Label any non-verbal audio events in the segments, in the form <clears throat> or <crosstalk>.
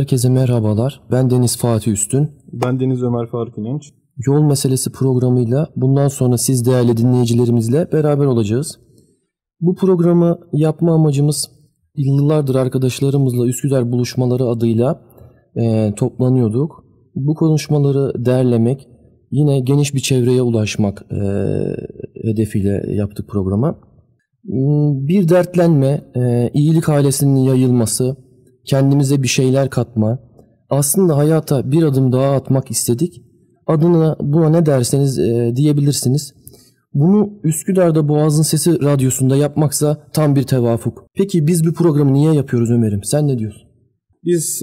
herkese merhabalar. Ben Deniz Fatih Üstün. Ben Deniz Ömer Faruk İnanç. Yol Meselesi programıyla bundan sonra siz değerli dinleyicilerimizle beraber olacağız. Bu programı yapma amacımız yıllardır arkadaşlarımızla Üsküdar buluşmaları adıyla e, toplanıyorduk. Bu konuşmaları derlemek, yine geniş bir çevreye ulaşmak e, hedefiyle yaptık programı. Hmm, bir dertlenme, e, iyilik ailesinin yayılması, kendimize bir şeyler katma, aslında hayata bir adım daha atmak istedik. Adına buna ne derseniz e, diyebilirsiniz. Bunu Üsküdar'da Boğaz'ın Sesi radyosunda yapmaksa tam bir tevafuk. Peki biz bu programı niye yapıyoruz Ömer'im? Sen ne diyorsun? Biz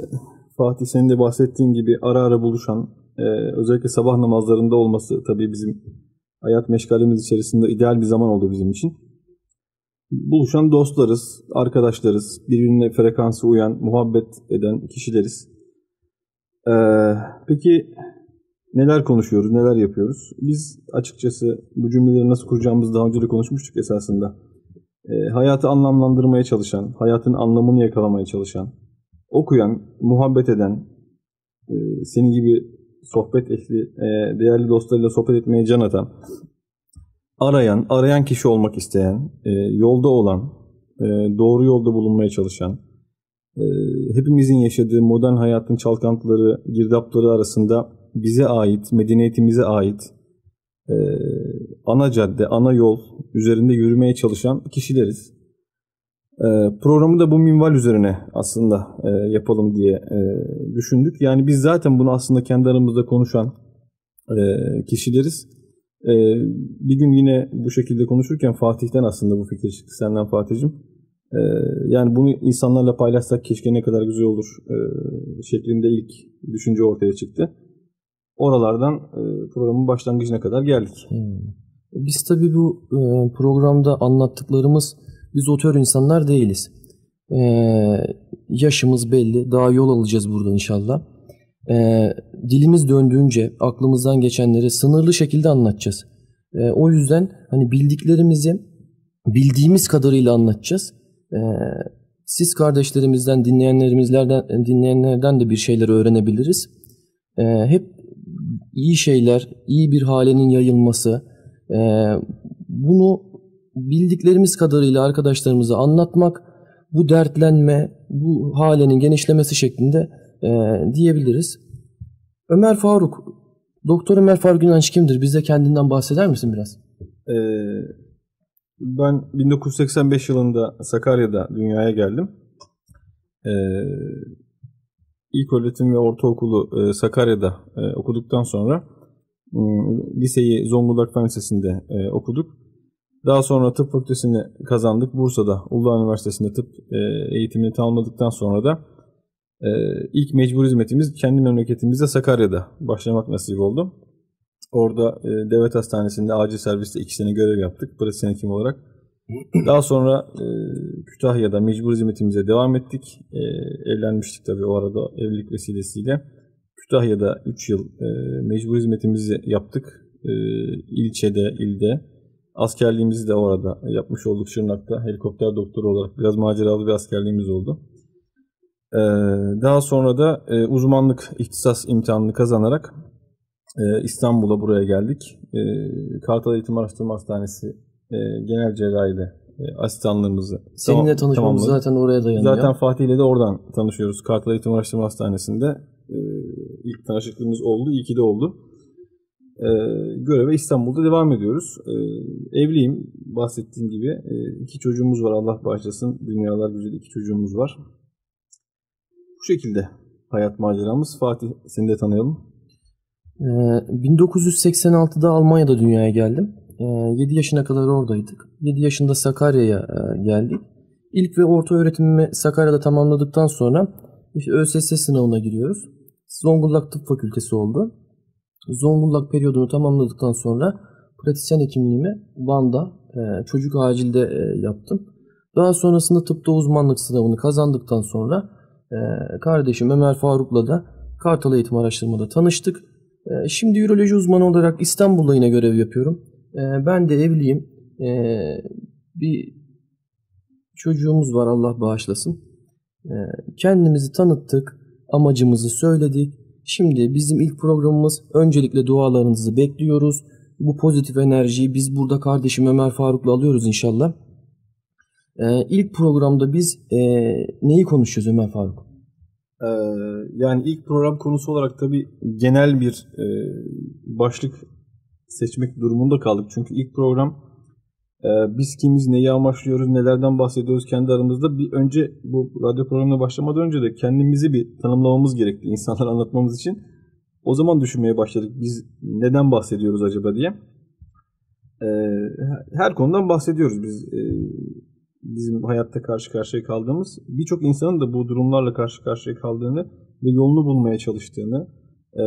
Fatih senin de bahsettiğin gibi ara ara buluşan e, özellikle sabah namazlarında olması tabii bizim hayat meşgalemiz içerisinde ideal bir zaman oldu bizim için. Buluşan dostlarız, arkadaşlarız, birbirine frekansı uyan, muhabbet eden kişileriz. Ee, peki neler konuşuyoruz, neler yapıyoruz? Biz açıkçası bu cümleleri nasıl kuracağımızı daha önce de konuşmuştuk esasında. Ee, hayatı anlamlandırmaya çalışan, hayatın anlamını yakalamaya çalışan, okuyan, muhabbet eden, e, senin gibi sohbet ehli, e, değerli dostlarıyla sohbet etmeye can atan, arayan, arayan kişi olmak isteyen, e, yolda olan, e, doğru yolda bulunmaya çalışan, e, hepimizin yaşadığı modern hayatın çalkantıları, girdapları arasında bize ait, medeniyetimize ait e, ana cadde, ana yol üzerinde yürümeye çalışan kişileriz. E, programı da bu minval üzerine aslında e, yapalım diye e, düşündük. Yani biz zaten bunu aslında kendi aramızda konuşan e, kişileriz. E, bir gün yine bu şekilde konuşurken Fatih'ten aslında bu fikir çıktı senden Fatih'cim. E, yani bunu insanlarla paylaşsak keşke ne kadar güzel olur e, şeklinde ilk düşünce ortaya çıktı. Oralardan e, programın başlangıcına kadar geldik. Hmm. Biz tabii bu e, programda anlattıklarımız biz otör insanlar değiliz. E, yaşımız belli. Daha yol alacağız burada inşallah. E, dilimiz döndüğünce aklımızdan geçenleri sınırlı şekilde anlatacağız. E, o yüzden hani bildiklerimizi bildiğimiz kadarıyla anlatacağız. E, siz kardeşlerimizden, dinleyenlerimizlerden, dinleyenlerden de bir şeyler öğrenebiliriz. E, hep iyi şeyler, iyi bir halenin yayılması, e, bunu bildiklerimiz kadarıyla arkadaşlarımıza anlatmak, bu dertlenme, bu halenin genişlemesi şeklinde e, diyebiliriz. Ömer Faruk, Doktor Ömer Faruk İnanç kimdir? Bize kendinden bahseder misin biraz? Ee, ben 1985 yılında Sakarya'da dünyaya geldim. Ee, ilk öğretim ve ortaokulu e, Sakarya'da e, okuduktan sonra e, liseyi Zonguldak Fen Lisesi'nde e, okuduk. Daha sonra tıp fakültesini kazandık. Bursa'da Uludağ Üniversitesi'nde tıp e, eğitimini tamamladıktan sonra da e, ilk mecbur hizmetimiz kendi memleketimizde Sakarya'da başlamak nasip oldu. Orada e, devlet hastanesinde acil serviste iki sene görev yaptık. Pratisyen hekim olarak. <clears throat> Daha sonra e, Kütahya'da mecbur hizmetimize devam ettik. E, evlenmiştik tabii o arada evlilik vesilesiyle. Kütahya'da 3 yıl e, mecbur hizmetimizi yaptık. E, ilçede, ilde. Askerliğimizi de orada yapmış olduk Şırnak'ta. Helikopter doktoru olarak biraz maceralı bir askerliğimiz oldu. E, daha sonra da e, uzmanlık ihtisas imtihanını kazanarak e, İstanbul'a buraya geldik. E, Kartal Eğitim Araştırma Hastanesi e, genel cerrahiyle e, asistanlığımızı Seninle tamam, tanışmamız zaten oraya dayanıyor. Zaten Fatih ile de oradan tanışıyoruz. Kartal Eğitim Araştırma Hastanesi'nde e, ilk tanışıklığımız oldu. İyi ki de oldu. E, göreve İstanbul'da devam ediyoruz. E, evliyim. Bahsettiğim gibi e, iki çocuğumuz var. Allah bağışlasın. Dünyalar güzel iki çocuğumuz var. Bu şekilde hayat maceramız. Fatih seni de tanıyalım. Ee, 1986'da Almanya'da dünyaya geldim. 7 ee, yaşına kadar oradaydık. 7 yaşında Sakarya'ya e, geldik. İlk ve orta öğretimimi Sakarya'da tamamladıktan sonra işte ÖSS sınavına giriyoruz. Zonguldak Tıp Fakültesi oldu. Zonguldak periyodunu tamamladıktan sonra pratisyen hekimliğimi Van'da e, çocuk acilde e, yaptım. Daha sonrasında tıpta uzmanlık sınavını kazandıktan sonra kardeşim Ömer Faruk'la da Kartal Eğitim Araştırma'da tanıştık. Şimdi üroloji uzmanı olarak İstanbul'da yine görev yapıyorum. Ee, ben de evliyim. Ee, bir çocuğumuz var Allah bağışlasın. Ee, kendimizi tanıttık. amacımızı söyledik. Şimdi bizim ilk programımız öncelikle dualarınızı bekliyoruz. Bu pozitif enerjiyi biz burada kardeşim Ömer Faruk'la alıyoruz inşallah. Ee, ilk programda biz e, neyi konuşuyoruz Ömer Faruk? Ee, yani ilk program konusu olarak tabii genel bir e, başlık seçmek durumunda kaldık. Çünkü ilk program e, biz kimiz, neyi amaçlıyoruz, nelerden bahsediyoruz kendi aramızda. Bir önce bu radyo programına başlamadan önce de kendimizi bir tanımlamamız gerekti insanlara <laughs> anlatmamız için. O zaman düşünmeye başladık biz neden bahsediyoruz acaba diye. E, her konudan bahsediyoruz biz. E, bizim hayatta karşı karşıya kaldığımız birçok insanın da bu durumlarla karşı karşıya kaldığını ve yolunu bulmaya çalıştığını e,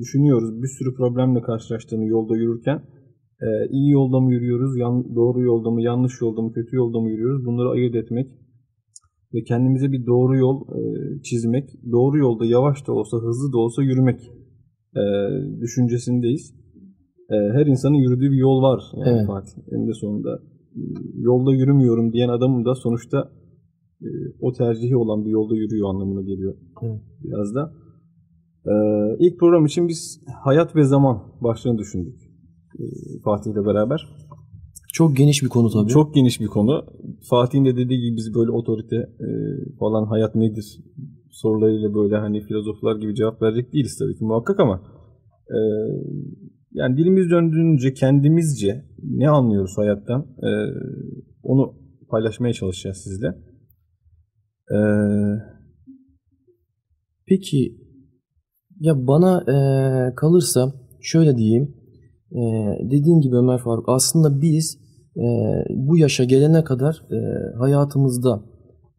düşünüyoruz. Bir sürü problemle karşılaştığını yolda yürürken e, iyi yolda mı yürüyoruz, yan, doğru yolda mı, yanlış yolda mı, kötü yolda mı yürüyoruz bunları ayırt etmek ve kendimize bir doğru yol e, çizmek, doğru yolda yavaş da olsa, hızlı da olsa yürümek e, düşüncesindeyiz. E, her insanın yürüdüğü bir yol var yani evet. Fatih. En de sonunda yolda yürümüyorum diyen adamın da sonuçta e, o tercihi olan bir yolda yürüyor anlamına geliyor evet. biraz da. E, ilk program için biz hayat ve zaman başlığını düşündük e, Fatih ile beraber. Çok geniş bir konu tabii. Çok geniş bir konu. Fatih'in de dediği gibi biz böyle otorite e, falan hayat nedir sorularıyla böyle hani filozoflar gibi cevap verecek değiliz tabii ki muhakkak ama e, yani dilimiz döndüğünce kendimizce ne anlıyoruz hayattan e, onu paylaşmaya çalışacağız sizle. E, Peki ya bana e, kalırsa şöyle diyeyim. E, dediğin gibi Ömer Faruk aslında biz e, bu yaşa gelene kadar e, hayatımızda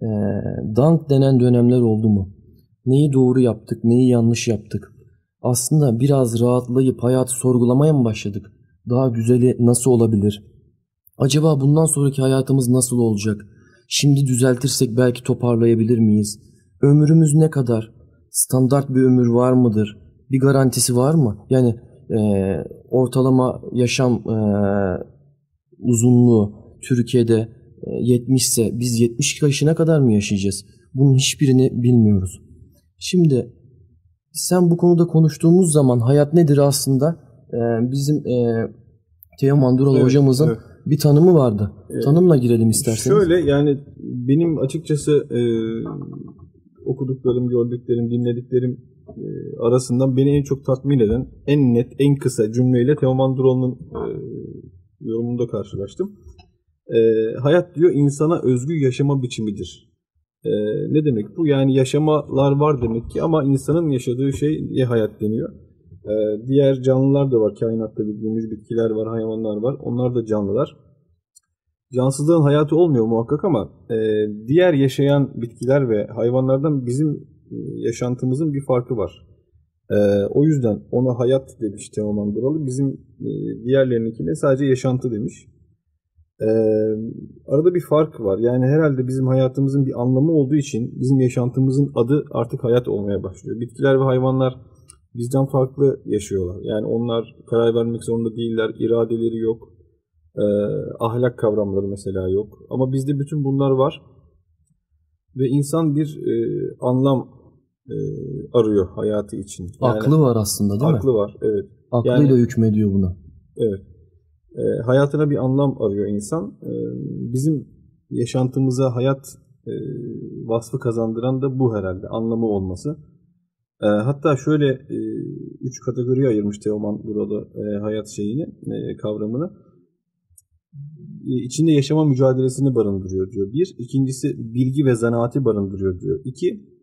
e, dank denen dönemler oldu mu? Neyi doğru yaptık, neyi yanlış yaptık? Aslında biraz rahatlayıp hayatı sorgulamaya mı başladık? Daha güzeli nasıl olabilir? Acaba bundan sonraki hayatımız nasıl olacak? Şimdi düzeltirsek belki toparlayabilir miyiz? Ömrümüz ne kadar? Standart bir ömür var mıdır? Bir garantisi var mı? Yani e, ortalama yaşam e, uzunluğu Türkiye'de e, 70 ise biz 70 yaşına kadar mı yaşayacağız? Bunun hiçbirini bilmiyoruz. Şimdi sen bu konuda konuştuğumuz zaman hayat nedir aslında e, bizim e, Teo Manduralı evet, hocamızın evet. bir tanımı vardı. Evet. Tanımla girelim isterseniz. Şöyle yani benim açıkçası e, okuduklarım, gördüklerim, dinlediklerim e, arasından beni en çok tatmin eden en net, en kısa cümleyle Teo Manduroğlu'nun e, yorumunda karşılaştım. E, hayat diyor insana özgü yaşama biçimidir. E, ne demek bu? Yani yaşamalar var demek ki ama insanın yaşadığı şey hayat deniyor. E, diğer canlılar da var. Kainatta bildiğimiz bitkiler var, hayvanlar var. Onlar da canlılar. Cansızlığın hayatı olmuyor muhakkak ama e, diğer yaşayan bitkiler ve hayvanlardan bizim e, yaşantımızın bir farkı var. E, o yüzden ona hayat demiş Teoman Duralı. Bizim e, diğerlerininkine sadece yaşantı demiş. Ee, arada bir fark var. Yani herhalde bizim hayatımızın bir anlamı olduğu için bizim yaşantımızın adı artık hayat olmaya başlıyor. Bitkiler ve hayvanlar bizden farklı yaşıyorlar. Yani onlar karar vermek zorunda değiller. iradeleri yok. Ee, ahlak kavramları mesela yok. Ama bizde bütün bunlar var. Ve insan bir e, anlam e, arıyor hayatı için. Yani, aklı var aslında değil aklı mi? Aklı var, evet. Aklıyla yani, hükmediyor buna. Evet. E, hayatına bir anlam arıyor insan. E, bizim yaşantımıza hayat e, vasfı kazandıran da bu herhalde anlamı olması. E, hatta şöyle e, üç kategoriye ayırmış Teoman burada e, hayat şeyini e, kavramını. E, içinde yaşama mücadelesini barındırıyor diyor. Bir. ikincisi bilgi ve zanaati barındırıyor diyor. İki.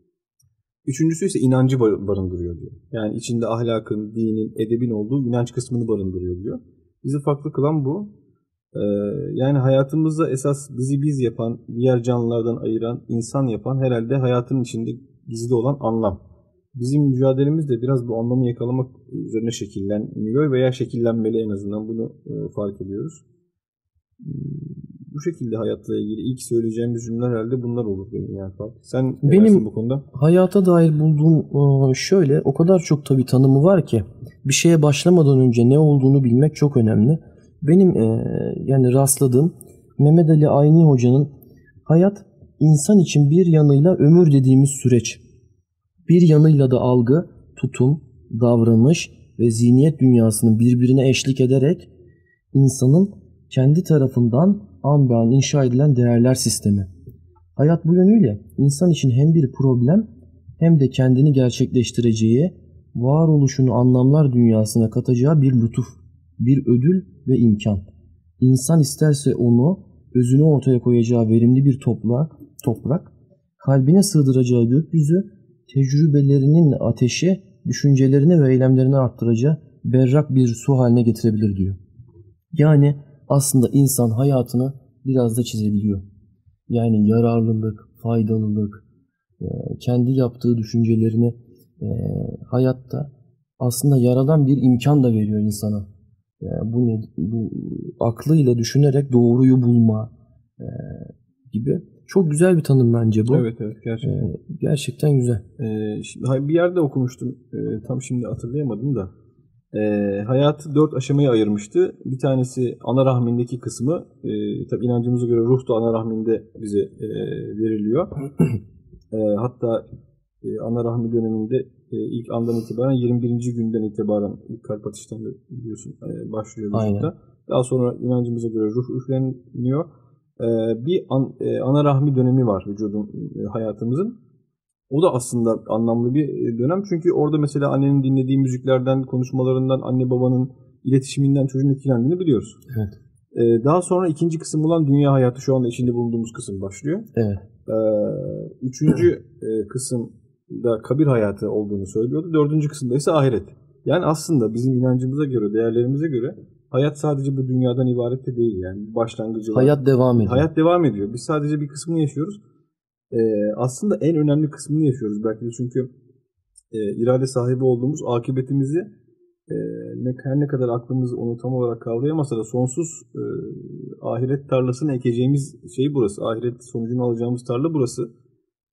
Üçüncüsü ise inancı barındırıyor diyor. Yani içinde ahlakın, dinin, edebin olduğu inanç kısmını barındırıyor diyor. Bizi farklı kılan bu. Ee, yani hayatımızda esas bizi biz yapan, diğer canlılardan ayıran, insan yapan herhalde hayatın içinde gizli olan anlam. Bizim mücadelemiz de biraz bu anlamı yakalamak üzerine şekilleniyor veya şekillenmeli en azından bunu e, fark ediyoruz. Bu şekilde hayatla ilgili ilk söyleyeceğim cümleler herhalde bunlar olur benim yani. Sen benim bu konuda? hayata dair bulduğum e, şöyle o kadar çok tabii tanımı var ki bir şeye başlamadan önce ne olduğunu bilmek çok önemli. Benim e, yani rastladığım Mehmet Ali Ayni Hoca'nın hayat insan için bir yanıyla ömür dediğimiz süreç. Bir yanıyla da algı, tutum, davranış ve zihniyet dünyasının birbirine eşlik ederek insanın kendi tarafından an be an inşa edilen değerler sistemi. Hayat bu yönüyle insan için hem bir problem hem de kendini gerçekleştireceği, varoluşunu anlamlar dünyasına katacağı bir lütuf, bir ödül ve imkan. İnsan isterse onu özünü ortaya koyacağı verimli bir toprak, toprak, kalbine sığdıracağı gökyüzü, tecrübelerinin ateşi, düşüncelerini ve eylemlerini arttıracağı berrak bir su haline getirebilir diyor. Yani aslında insan hayatını biraz da çizebiliyor. Yani yararlılık, faydalılık, e, kendi yaptığı düşüncelerini e, hayatta aslında yaradan bir imkan da veriyor insana. Yani bu, ne, bu aklıyla düşünerek doğruyu bulma e, gibi. Çok güzel bir tanım bence bu. Evet evet gerçekten. E, gerçekten güzel. E, şimdi, bir yerde okumuştum. E, tam şimdi hatırlayamadım da. E, hayatı dört aşamaya ayırmıştı. Bir tanesi ana rahmindeki kısmı. E, tabi inancımıza göre ruh da ana rahminde bize e, veriliyor. <clears throat> e, hatta e, ana rahmi döneminde e, ilk andan itibaren 21. günden itibaren ilk kalp atıştan da biliyorsun e, başlıyor vücutta. Daha sonra inancımıza göre ruh üfleniyor. E, bir an, e, ana rahmi dönemi var vücudun e, hayatımızın. O da aslında anlamlı bir e, dönem. Çünkü orada mesela annenin dinlediği müziklerden, konuşmalarından, anne babanın iletişiminden çocuğun etkilendiğini biliyoruz. Evet. Ee, daha sonra ikinci kısım olan dünya hayatı şu anda içinde bulunduğumuz kısım başlıyor. Evet. Ee, üçüncü e, kısımda kabir hayatı olduğunu söylüyordu. Dördüncü kısımda ise ahiret. Yani aslında bizim inancımıza göre, değerlerimize göre hayat sadece bu dünyadan ibaret de değil. Yani başlangıcı var. Hayat devam ediyor. Hayat devam ediyor. Biz sadece bir kısmını yaşıyoruz e, aslında en önemli kısmını yaşıyoruz belki de çünkü e, irade sahibi olduğumuz akıbetimizi e, ne, her ne kadar aklımız onu tam olarak kavrayamasa da sonsuz e, ahiret tarlasını ekeceğimiz şey burası. Ahiret sonucunu alacağımız tarla burası.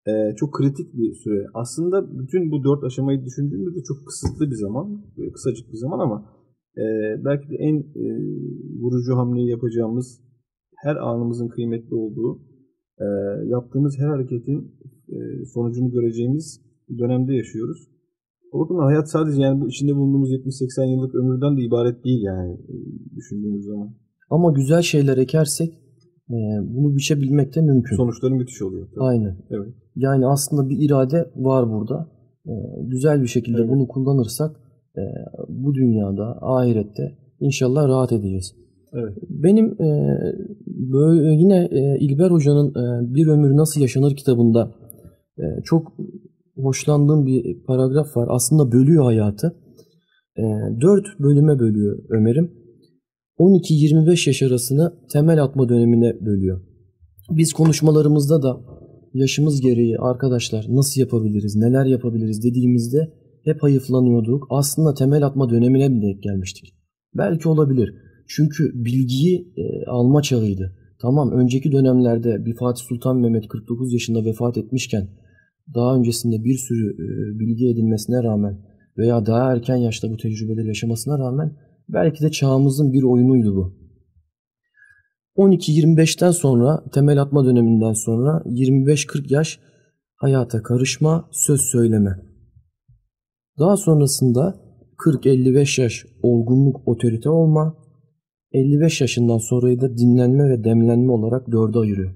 E, çok kritik bir süre. Aslında bütün bu dört aşamayı düşündüğümüzde çok kısıtlı bir zaman, kısacık bir zaman ama e, belki de en e, vurucu hamleyi yapacağımız, her anımızın kıymetli olduğu e, yaptığımız her hareketin e, sonucunu göreceğimiz dönemde yaşıyoruz. O bakımdan hayat sadece yani bu içinde bulunduğumuz 70-80 yıllık ömürden de ibaret değil yani e, düşündüğümüz zaman. Ama güzel şeyler ekersek e, bunu biçebilmek de mümkün. Sonuçları müthiş oluyor. Tabii. Aynen. Evet. Yani aslında bir irade var burada. E, güzel bir şekilde evet. bunu kullanırsak e, bu dünyada, ahirette inşallah rahat edeceğiz. Benim e, böyle yine e, İlber Hoca'nın e, Bir Ömür Nasıl Yaşanır kitabında e, çok hoşlandığım bir paragraf var. Aslında bölüyor hayatı. E, 4 bölüme bölüyor Ömer'im. 12-25 yaş arasını temel atma dönemine bölüyor. Biz konuşmalarımızda da yaşımız gereği arkadaşlar nasıl yapabiliriz, neler yapabiliriz dediğimizde hep hayıflanıyorduk. Aslında temel atma dönemine bile gelmiştik. Belki olabilir. Çünkü bilgiyi e, alma çağıydı. Tamam önceki dönemlerde bir Fatih Sultan Mehmet 49 yaşında vefat etmişken daha öncesinde bir sürü e, bilgi edinmesine rağmen veya daha erken yaşta bu tecrübeleri yaşamasına rağmen belki de çağımızın bir oyunuydu bu. 12-25'ten sonra temel atma döneminden sonra 25-40 yaş hayata karışma, söz söyleme. Daha sonrasında 40-55 yaş olgunluk, otorite olma, 55 yaşından sonrayı da dinlenme ve demlenme olarak dörde ayırıyor.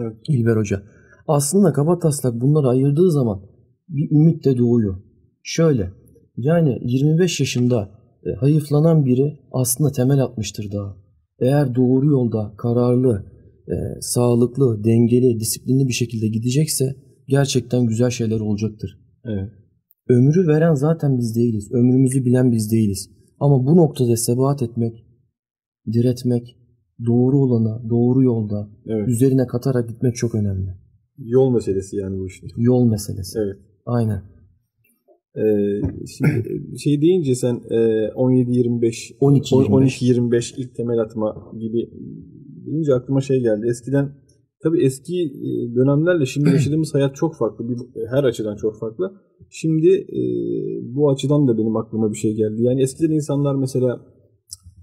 Evet. İlber Hoca. Aslında kaba taslak bunları ayırdığı zaman bir ümit de doğuyor. Şöyle yani 25 yaşında e, hayıflanan biri aslında temel atmıştır daha. Eğer doğru yolda kararlı, e, sağlıklı, dengeli, disiplinli bir şekilde gidecekse gerçekten güzel şeyler olacaktır. Evet. Ömrü veren zaten biz değiliz. Ömrümüzü bilen biz değiliz. Ama bu noktada sebat etmek, diretmek, doğru olana, doğru yolda evet. üzerine katarak gitmek çok önemli. Yol meselesi yani bu işte. Yol meselesi. Evet. Aynen. Ee, şimdi şey deyince sen e, 17-25 12-25 ilk temel atma gibi deyince aklıma şey geldi. Eskiden tabii eski e, dönemlerle şimdi <clears throat> yaşadığımız hayat çok farklı. Bir, her açıdan çok farklı. Şimdi e, bu açıdan da benim aklıma bir şey geldi. Yani eskiden insanlar mesela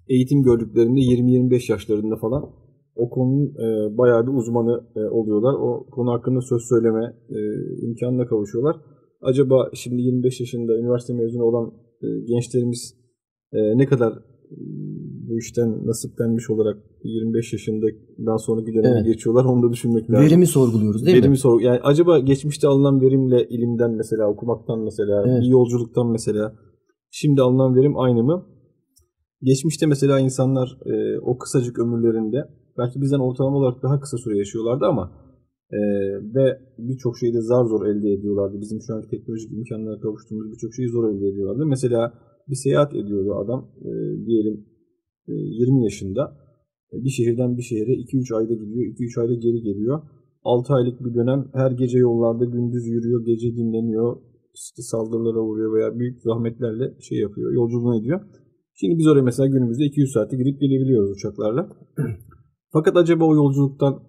eğitim gördüklerinde 20-25 yaşlarında falan o konunun e, bayağı bir uzmanı e, oluyorlar. O konu hakkında söz söyleme e, imkanına kavuşuyorlar. acaba şimdi 25 yaşında üniversite mezunu olan e, gençlerimiz e, ne kadar e, bu işten nasiplenmiş olarak 25 yaşından sonra döneme evet. geçiyorlar onu da düşünmek lazım. Verimi sorguluyoruz değil Verimi mi? Sor yani acaba geçmişte alınan verimle ilimden mesela okumaktan mesela evet. bir yolculuktan mesela şimdi alınan verim aynı mı? Geçmişte mesela insanlar e, o kısacık ömürlerinde belki bizden ortalama olarak daha kısa süre yaşıyorlardı ama e, ve birçok şeyi de zar zor elde ediyorlardı. Bizim şu anki teknolojik imkanlara kavuştuğumuz birçok şeyi zor elde ediyorlardı. Mesela bir seyahat ediyordu adam e, diyelim e, 20 yaşında bir şehirden bir şehre 2-3 ayda gidiyor, 2-3 ayda geri geliyor. 6 aylık bir dönem her gece yollarda gündüz yürüyor, gece dinleniyor, işte saldırılara uğruyor veya büyük zahmetlerle şey yapıyor, yolculuğunu ediyor. Şimdi biz oraya mesela günümüzde 200 saatte gidip gelebiliyoruz uçaklarla. <clears throat> Fakat acaba o yolculuktan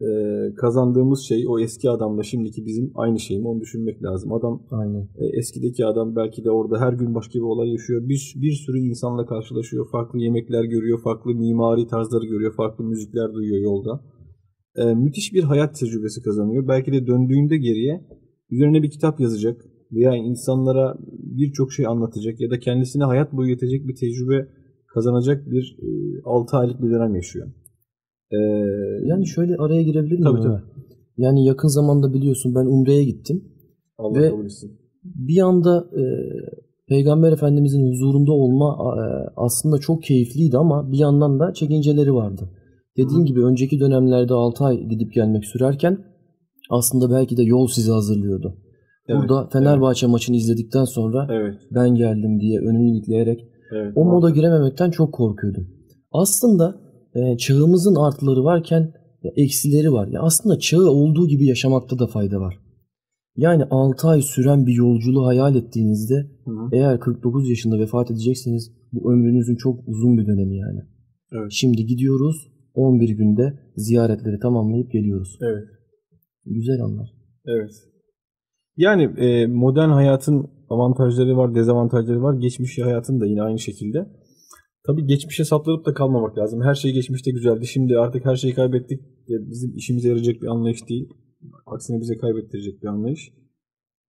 e, kazandığımız şey o eski adamla şimdiki bizim aynı şey mi onu düşünmek lazım. Adam Aynen. E, eskideki adam belki de orada her gün başka bir olay yaşıyor. Bir, bir sürü insanla karşılaşıyor. Farklı yemekler görüyor, farklı mimari tarzları görüyor, farklı müzikler duyuyor yolda. E, müthiş bir hayat tecrübesi kazanıyor. Belki de döndüğünde geriye üzerine bir kitap yazacak veya insanlara birçok şey anlatacak ya da kendisine hayat boyu yetecek bir tecrübe kazanacak bir e, 6 aylık bir dönem yaşıyor. Ee, yani şöyle araya girebilir miyim? Tabii, tabii. Yani yakın zamanda biliyorsun ben Umre'ye gittim. Allah ve bir anda e, Peygamber Efendimizin huzurunda olma e, aslında çok keyifliydi ama bir yandan da çekinceleri vardı. Dediğim Hı. gibi önceki dönemlerde 6 ay gidip gelmek sürerken aslında belki de yol sizi hazırlıyordu. Evet, Burada Fenerbahçe evet. maçını izledikten sonra evet. ben geldim diye önünü ilikleyerek evet, o moda girememekten çok korkuyordum. Aslında e, çağımızın artıları varken eksileri var. Ya aslında çağı olduğu gibi yaşamakta da fayda var. Yani 6 ay süren bir yolculuğu hayal ettiğinizde hı hı. eğer 49 yaşında vefat edecekseniz bu ömrünüzün çok uzun bir dönemi yani. Evet. Şimdi gidiyoruz 11 günde ziyaretleri tamamlayıp geliyoruz. Evet. Güzel anlar. Evet. Yani e, modern hayatın avantajları var, dezavantajları var. Geçmiş hayatın da yine aynı şekilde. Tabii geçmişe saplanıp da kalmamak lazım. Her şey geçmişte güzeldi. Şimdi artık her şeyi kaybettik. Bizim işimize yarayacak bir anlayış değil. Aksine bize kaybettirecek bir anlayış.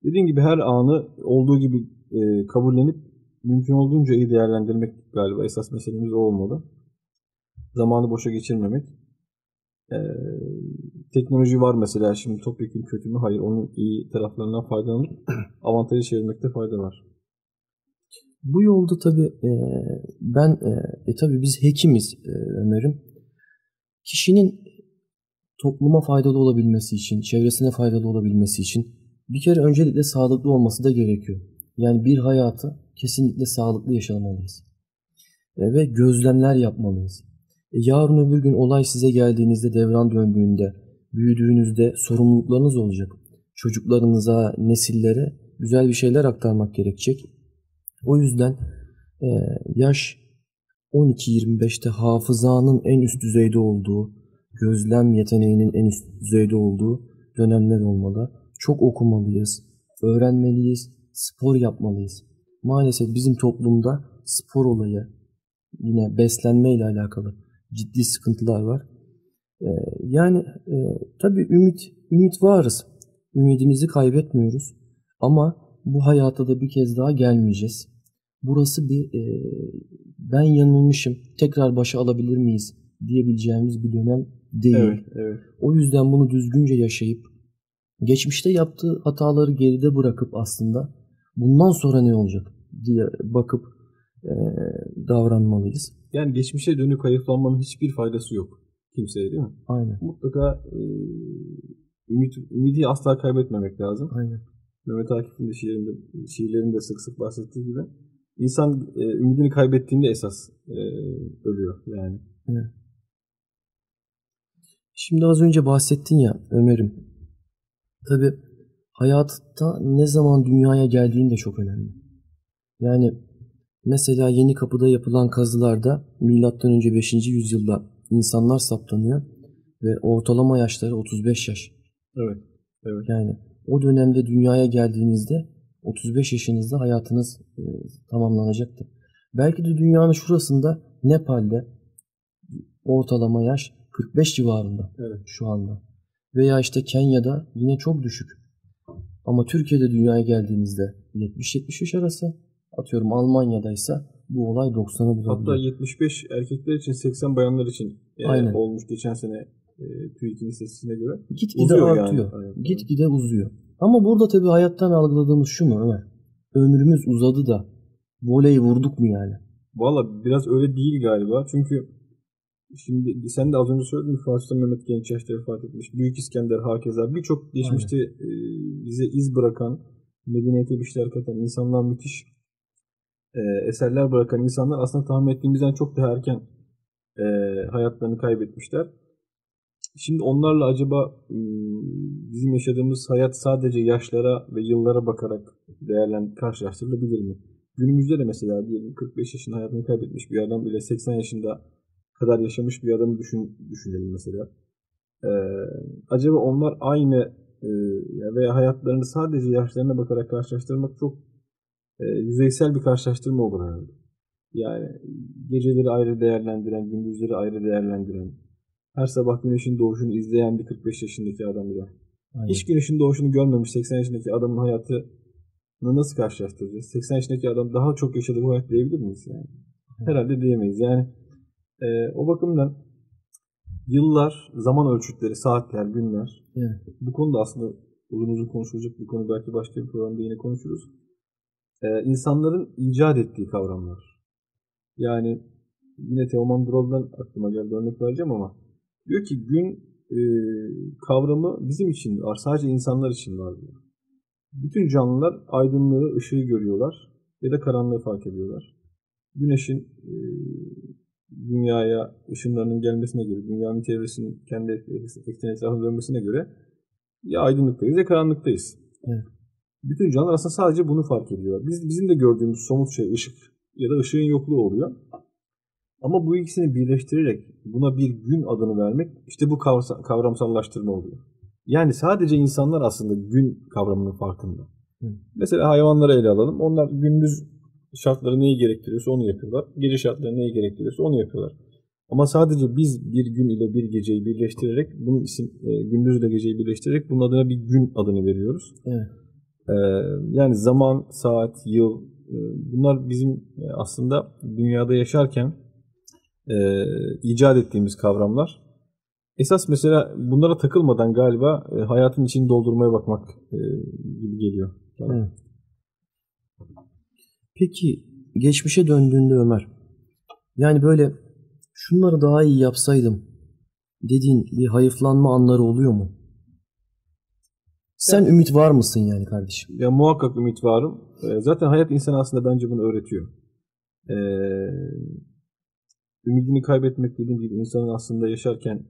Dediğim gibi her anı olduğu gibi e, kabullenip mümkün olduğunca iyi değerlendirmek galiba esas meselemiz o olmalı. Zamanı boşa geçirmemek. Ee, teknoloji var mesela şimdi topyekun kötü mü? Hayır. Onun iyi taraflarından faydalanıp <clears throat> avantajı çevirmekte fayda var. Bu yolda tabii e, ben e, e tabii biz hekimiz e, Ömer'im. Kişinin topluma faydalı olabilmesi için, çevresine faydalı olabilmesi için bir kere öncelikle sağlıklı olması da gerekiyor. Yani bir hayatı kesinlikle sağlıklı yaşamalıyız. E, ve gözlemler yapmalıyız. E, yarın öbür gün olay size geldiğinizde, devran döndüğünde, büyüdüğünüzde sorumluluklarınız olacak. Çocuklarınıza, nesillere güzel bir şeyler aktarmak gerekecek. O yüzden e, yaş 12-25'te hafızanın en üst düzeyde olduğu, gözlem yeteneğinin en üst düzeyde olduğu dönemler olmalı. Çok okumalıyız, öğrenmeliyiz, spor yapmalıyız. Maalesef bizim toplumda spor olayı yine beslenme ile alakalı ciddi sıkıntılar var. Ee, yani e, tabii ümit ümit varız. Ümidimizi kaybetmiyoruz. Ama bu hayata da bir kez daha gelmeyeceğiz burası bir e, ben yanılmışım tekrar başa alabilir miyiz diyebileceğimiz bir dönem değil. Evet, evet. O yüzden bunu düzgünce yaşayıp geçmişte yaptığı hataları geride bırakıp aslında bundan sonra ne olacak diye bakıp e, davranmalıyız. Yani geçmişe dönük hayıflanmanın hiçbir faydası yok kimseye değil mi? Aynen. Mutlaka e, ümit, ümidi asla kaybetmemek lazım. Aynen. Mehmet Akif'in de şiirinde, şiirlerinde sık sık bahsettiği gibi İnsan e, ümidini kaybettiğinde esas e, ölüyor yani. Evet. Şimdi az önce bahsettin ya Ömer'im. Tabi hayatta ne zaman dünyaya geldiğin de çok önemli. Yani mesela Yeni Kapı'da yapılan kazılarda milattan önce 5. yüzyılda insanlar saptanıyor ve ortalama yaşları 35 yaş. Evet. Evet. Yani o dönemde dünyaya geldiğinizde 35 yaşınızda hayatınız e, tamamlanacaktır. Belki de dünyanın şurasında Nepal'de ortalama yaş 45 civarında evet. şu anda. Veya işte Kenya'da yine çok düşük. Ama Türkiye'de dünyaya geldiğinizde 70-70 yaş arası atıyorum Almanya'daysa bu olay 90'ı bulabiliyor. Hatta 75 erkekler için 80 bayanlar için e, Aynen. olmuş geçen sene e, TÜİK'in istatistikine göre. Gitgide yani. artıyor. Aynen. Gitgide uzuyor. Ama burada tabii hayattan algıladığımız şu mu Ömer? Ömrümüz uzadı da voleyi vurduk mu yani? Valla biraz öyle değil galiba. Çünkü şimdi sen de az önce söyledin Sultan Mehmet genç yaşta vefat etmiş. Büyük İskender hakeza birçok geçmişte e, bize iz bırakan, medeniyete bir şeyler katan insanlar müthiş e, eserler bırakan insanlar aslında tahmin ettiğimizden çok daha erken e, hayatlarını kaybetmişler. Şimdi onlarla acaba bizim yaşadığımız hayat sadece yaşlara ve yıllara bakarak değerlen karşılaştırılabilir mi? Günümüzde de mesela diyelim 45 yaşında hayatını kaybetmiş bir adam ile 80 yaşında kadar yaşamış bir adamı düşün, düşünelim mesela. Ee, acaba onlar aynı e, veya hayatlarını sadece yaşlarına bakarak karşılaştırmak çok e, yüzeysel bir karşılaştırma olur herhalde. Yani geceleri ayrı değerlendiren, gündüzleri ayrı değerlendiren, her sabah güneşin doğuşunu izleyen bir 45 yaşındaki adam ile Aynen. hiç güneşin doğuşunu görmemiş 80 yaşındaki adamın hayatını nasıl karşılaştıracağız? 80 yaşındaki adam daha çok yaşadı bu hayat diyebilir miyiz yani? Herhalde diyemeyiz. Yani e, o bakımdan yıllar, zaman ölçütleri, saatler, günler Evet. bu konuda aslında uzun uzun konuşulacak bir konu. Belki başka bir programda yine konuşuruz. E, insanların icat ettiği kavramlar. Yani yine Teoman Brol'dan aklıma geldi örnek vereceğim ama diyor ki gün e, kavramı bizim için var. Sadece insanlar için var diyor. Bütün canlılar aydınlığı, ışığı görüyorlar ya da karanlığı fark ediyorlar. Güneşin e, dünyaya ışınlarının gelmesine göre, dünyanın çevresinin kendi ekseni etrafında dönmesine göre ya aydınlıktayız ya karanlıktayız. Evet. Bütün canlılar aslında sadece bunu fark ediyor. Biz, bizim de gördüğümüz somut şey ışık ya da ışığın yokluğu oluyor. Ama bu ikisini birleştirerek buna bir gün adını vermek işte bu kavra- kavramsallaştırma oluyor. Yani sadece insanlar aslında gün kavramının farkında. Hı. Mesela hayvanları ele alalım. Onlar gündüz şartları neyi gerektiriyorsa onu yapıyorlar. Gece şartları neyi gerektiriyorsa onu yapıyorlar. Ama sadece biz bir gün ile bir geceyi birleştirerek bunun isim e, gündüz ile geceyi birleştirerek bunun adına bir gün adını veriyoruz. Evet. Ee, yani zaman, saat, yıl e, bunlar bizim e, aslında dünyada yaşarken e, icat ettiğimiz kavramlar. Esas mesela bunlara takılmadan galiba hayatın içini doldurmaya bakmak gibi geliyor. Evet. Peki geçmişe döndüğünde Ömer yani böyle şunları daha iyi yapsaydım dediğin bir hayıflanma anları oluyor mu? Sen ümit var mısın yani kardeşim? Ya muhakkak ümit varım. E, zaten hayat insana aslında bence bunu öğretiyor. E, ümidini kaybetmek dediğim gibi insanın aslında yaşarken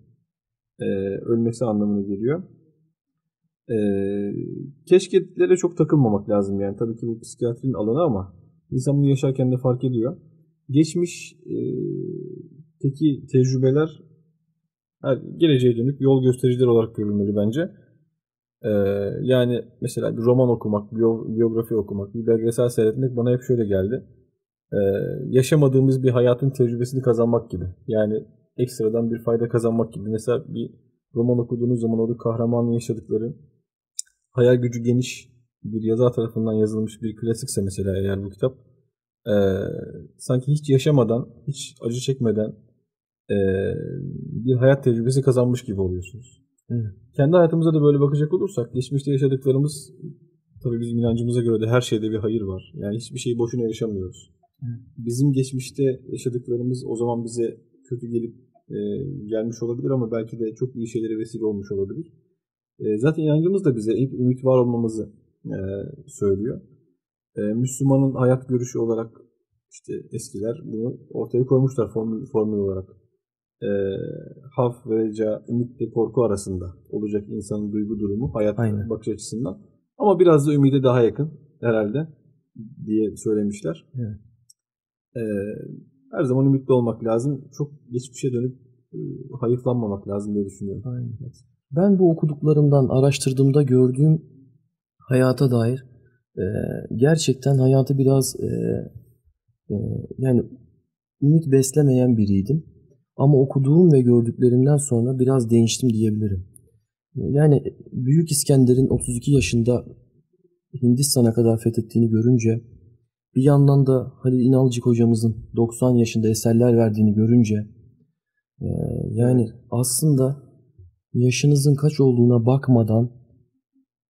e, ölmesi anlamına geliyor. E, keşkelere çok takılmamak lazım yani. Tabii ki bu psikiyatrinin alanı ama insan bunu yaşarken de fark ediyor. Geçmiş e, teki tecrübeler her, geleceğe dönük yol göstericiler olarak görülmeli bence. Ee, yani mesela bir roman okumak, biyo- biyografi okumak, bir belgesel seyretmek bana hep şöyle geldi. Ee, yaşamadığımız bir hayatın tecrübesini kazanmak gibi. Yani ekstradan bir fayda kazanmak gibi. Mesela bir roman okuduğunuz zaman orada kahramanın yaşadıkları hayal gücü geniş bir yazar tarafından yazılmış bir klasikse mesela eğer bu kitap ee, sanki hiç yaşamadan, hiç acı çekmeden bir hayat tecrübesi kazanmış gibi oluyorsunuz. Evet. Kendi hayatımıza da böyle bakacak olursak geçmişte yaşadıklarımız tabii bizim inancımıza göre de her şeyde bir hayır var. Yani hiçbir şeyi boşuna yaşamıyoruz. Evet. Bizim geçmişte yaşadıklarımız o zaman bize kötü gelip e, gelmiş olabilir ama belki de çok iyi şeylere vesile olmuş olabilir. E, zaten inancımız da bize hep ümit var olmamızı e, söylüyor. E, Müslümanın hayat görüşü olarak işte eskiler bunu ortaya koymuşlar formül, formül olarak e, haf ve reca, ümit ve korku arasında olacak insanın duygu durumu, hayat Aynen. bakış açısından. Ama biraz da ümide daha yakın herhalde diye söylemişler. Evet. E, her zaman ümitli olmak lazım. Çok geçmişe dönüp e, hayıflanmamak lazım diye düşünüyorum. Aynen. Ben bu okuduklarımdan araştırdığımda gördüğüm hayata dair e, gerçekten hayatı biraz e, e, yani ümit beslemeyen biriydim. Ama okuduğum ve gördüklerimden sonra biraz değiştim diyebilirim. Yani Büyük İskender'in 32 yaşında Hindistan'a kadar fethettiğini görünce bir yandan da Halil İnalcık hocamızın 90 yaşında eserler verdiğini görünce e, yani aslında yaşınızın kaç olduğuna bakmadan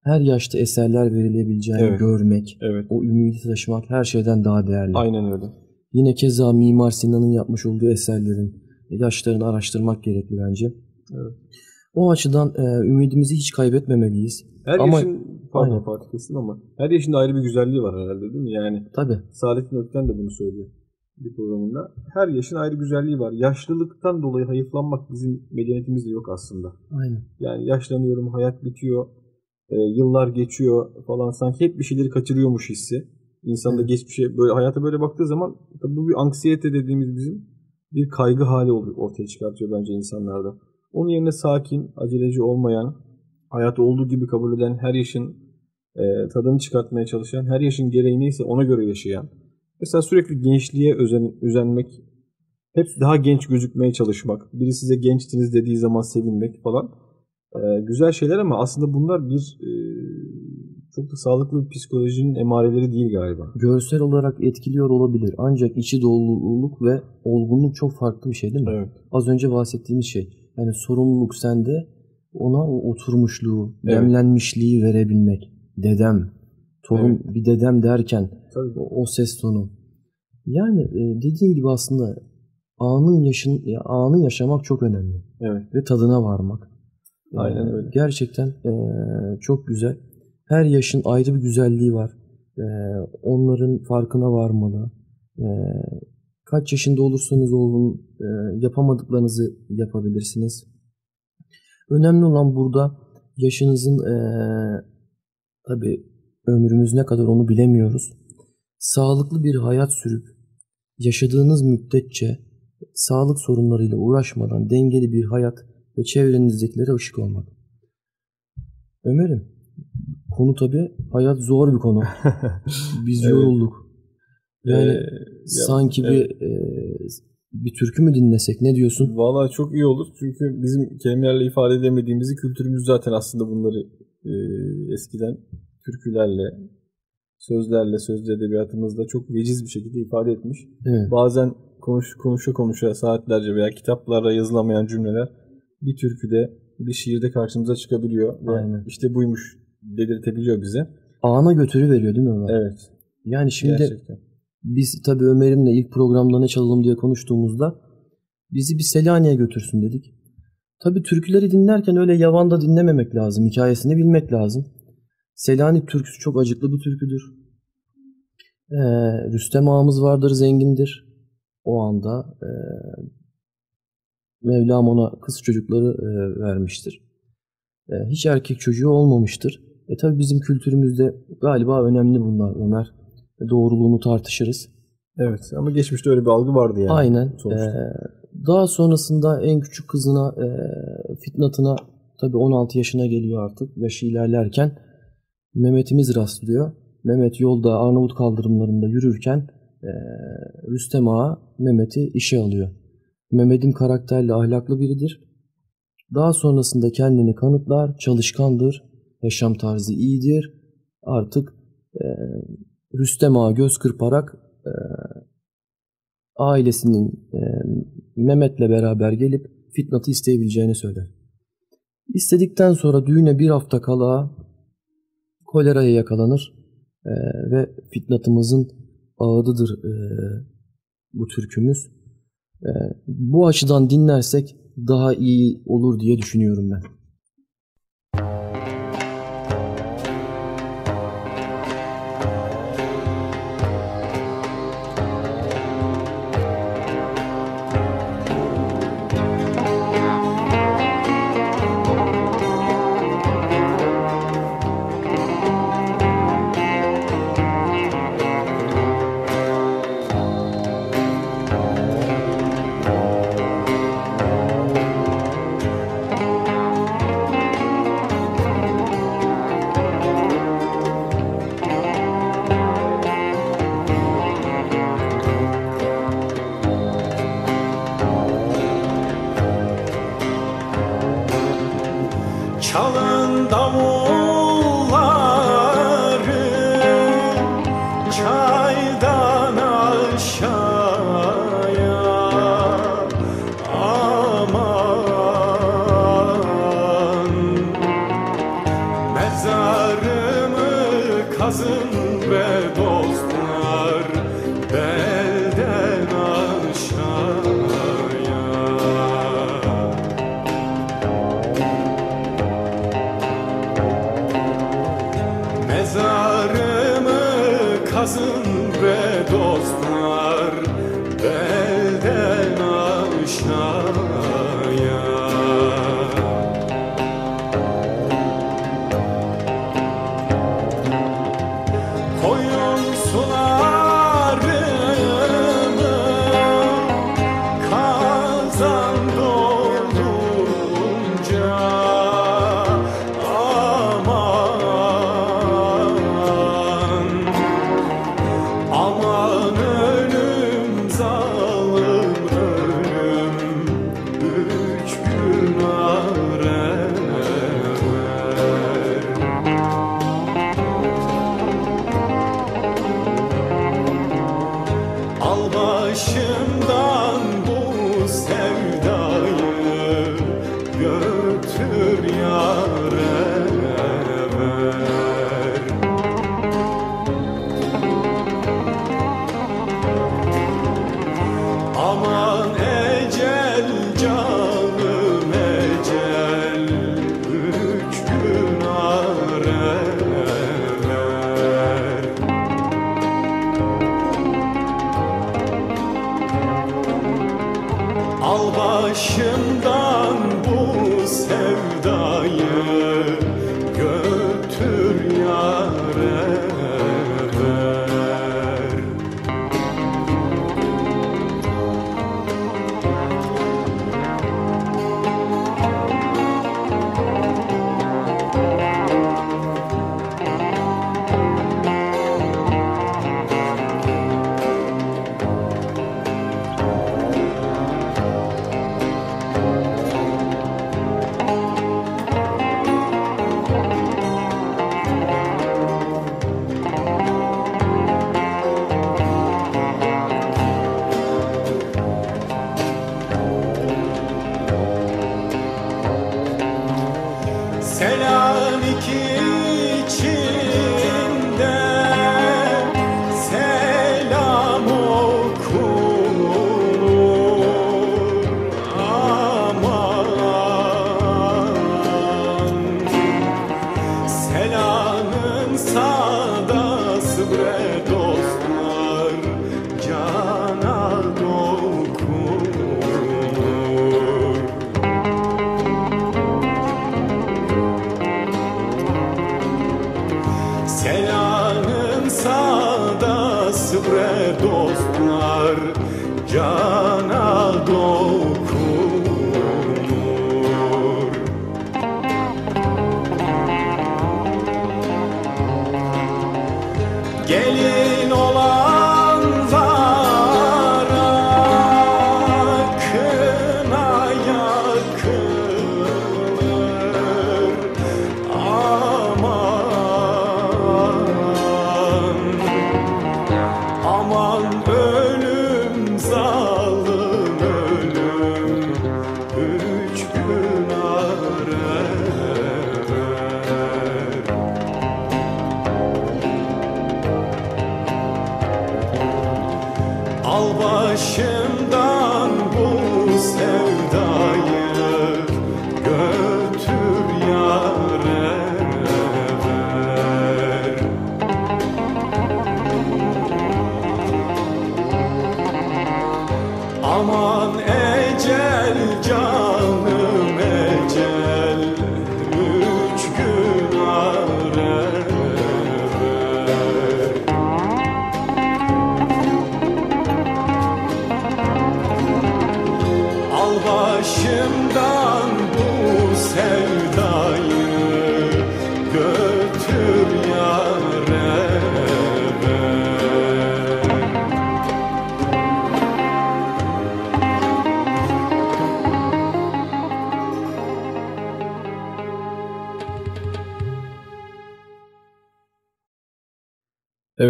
her yaşta eserler verilebileceğini Evet. görmek, Evet. o ümidi taşımak her şeyden daha değerli. Aynen öyle. Yine keza Mimar Sinan'ın yapmış olduğu eserlerin yaşlarını araştırmak gerekli bence. Evet. O açıdan e, ümidimizi hiç kaybetmemeliyiz. Her Ama- yaşın pardon Aynen. Fatih kesin ama her yaşın ayrı bir güzelliği var herhalde değil mi? Yani Tabii. Saadettin Ökten de bunu söylüyor bir programında. Her yaşın ayrı güzelliği var. Yaşlılıktan dolayı hayıflanmak bizim medeniyetimizde yok aslında. Aynen. Yani yaşlanıyorum, hayat bitiyor, e, yıllar geçiyor falan sanki hep bir şeyleri kaçırıyormuş hissi. İnsanda Evet. geçmişe böyle hayata böyle baktığı zaman tabii bu bir anksiyete dediğimiz bizim bir kaygı hali ortaya çıkartıyor bence insanlarda. Onun yerine sakin, aceleci olmayan, hayatı olduğu gibi kabul eden, her yaşın e, tadını çıkartmaya çalışan, her yaşın gereği neyse ona göre yaşayan. Mesela sürekli gençliğe özen, özenmek, hep daha genç gözükmeye çalışmak, biri size gençtiniz dediği zaman sevinmek falan. Ee, güzel şeyler ama aslında bunlar bir e, çok da sağlıklı bir psikolojinin emareleri değil galiba. Görsel olarak etkiliyor olabilir. Ancak içi doluluk ve olgunluk çok farklı bir şey değil mi? Evet. Az önce bahsettiğimiz şey. Yani sorumluluk sende ona o oturmuşluğu, Evet. demlenmişliği verebilmek. Dedem, torun bir dedem derken Tabii. o, o ses tonu. Yani e, dediğin gibi aslında anın yaşın ya, anı yaşamak çok önemli Evet. ve tadına varmak. Aynen Ee, öyle. Gerçekten e, çok güzel. Her yaşın ayrı bir güzelliği var. E, onların farkına varmalı. E, kaç yaşında olursanız olun e, yapamadıklarınızı yapabilirsiniz. Önemli olan burada yaşınızın e, tabi ömrümüz ne kadar onu bilemiyoruz. Sağlıklı bir hayat sürüp yaşadığınız müddetçe sağlık sorunlarıyla uğraşmadan dengeli bir hayat ve çevrenizdekilere ışık olmak. Ömer'im, konu tabi hayat zor bir konu. <laughs> Biz Evet. yorulduk. Yani Ee, ya- sanki evet. bir e, bir türkü mü dinlesek ne diyorsun? Vallahi çok iyi olur çünkü bizim kelimelerle ifade edemediğimizi kültürümüz zaten aslında bunları e, eskiden türkülerle, sözlerle, sözlü edebiyatımızda çok veciz bir şekilde ifade etmiş. Evet. Bazen konuş, konuşa konuşa saatlerce veya kitaplarda yazılamayan cümleler bir türküde, bir şiirde karşımıza çıkabiliyor. Aynen. işte buymuş dedirtebiliyor bize. Ana götürü veriyor değil mi Ömer? Evet. Yani şimdi gerçekten. biz tabii Ömer'imle ilk programda ne çalalım diye konuştuğumuzda bizi bir Selanik'e götürsün dedik. Tabii türküleri dinlerken öyle yavanda dinlememek lazım. Hikayesini bilmek lazım. Selanik türküsü çok acıklı bir türküdür. Ee, Rüstem ağamız vardır, zengindir. O anda e, Mevlam ona kız çocukları e, vermiştir. E, hiç erkek çocuğu olmamıştır. E tabi bizim kültürümüzde galiba önemli bunlar Ömer. Doğruluğunu tartışırız. Evet ama geçmişte öyle bir algı vardı yani. Aynen. sonuçta. Ee, daha sonrasında en küçük kızına e, Fitnat'ına tabii 16 yaşına geliyor artık yaşı ilerlerken Mehmet'imiz rastlıyor. Mehmet yolda Arnavut kaldırımlarında yürürken e, Rüstem Ağa Mehmet'i işe alıyor. Mehmet'im karakterli ahlaklı biridir. Daha sonrasında kendini kanıtlar, çalışkandır, yaşam tarzı iyidir. Artık e, Rüstem Ağa göz kırparak e, ailesinin e, Mehmet'le beraber gelip Fitnat'ı isteyebileceğini söyler. İstedikten sonra düğüne bir hafta kala koleraya yakalanır e, ve Fitnat'ımızın ağıdıdır e, bu türkümüz. E, bu açıdan dinlersek daha iyi olur diye düşünüyorum ben.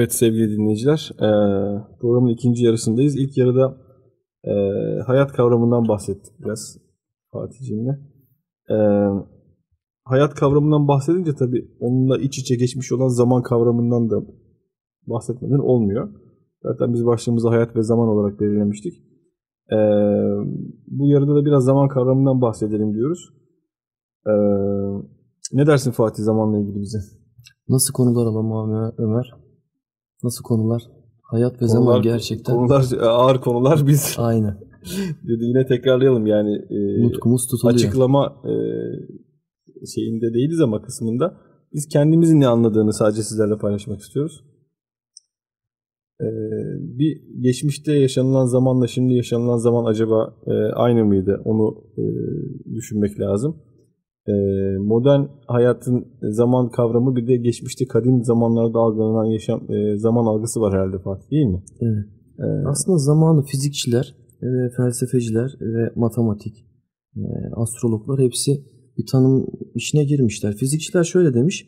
Evet sevgili dinleyiciler, e, programın ikinci yarısındayız. İlk yarıda e, hayat kavramından bahsettik biraz Fatih'cimle. E, hayat kavramından bahsedince tabii onunla iç içe geçmiş olan zaman kavramından da bahsetmeden olmuyor. Zaten biz başlığımızı hayat ve zaman olarak belirlemiştik. Bu yarıda da biraz zaman kavramından bahsedelim diyoruz. Ne dersin Fatih zamanla ilgili bize? Nasıl konular alalım Ömer? Nasıl konular? Hayat ve konular, zaman gerçekten. Konular ağır konular biz. Aynen. <laughs> Dedi yine tekrarlayalım yani e, Nutkumuz tutuluyor. açıklama e, şeyinde değiliz ama kısmında biz kendimizin ne anladığını sadece sizlerle paylaşmak istiyoruz. E, bir geçmişte yaşanılan zamanla şimdi yaşanılan zaman acaba e, aynı mıydı? Onu e, düşünmek lazım. E, modern hayatın zaman kavramı bir de geçmişte kadim zamanlarda algılanan yaşam e, zaman algısı var herhalde Fatih değil mi? Evet. E, Aslında zamanı fizikçiler, ve felsefeciler ve matematik, e, astrologlar hepsi bir tanım işine girmişler. Fizikçiler şöyle demiş,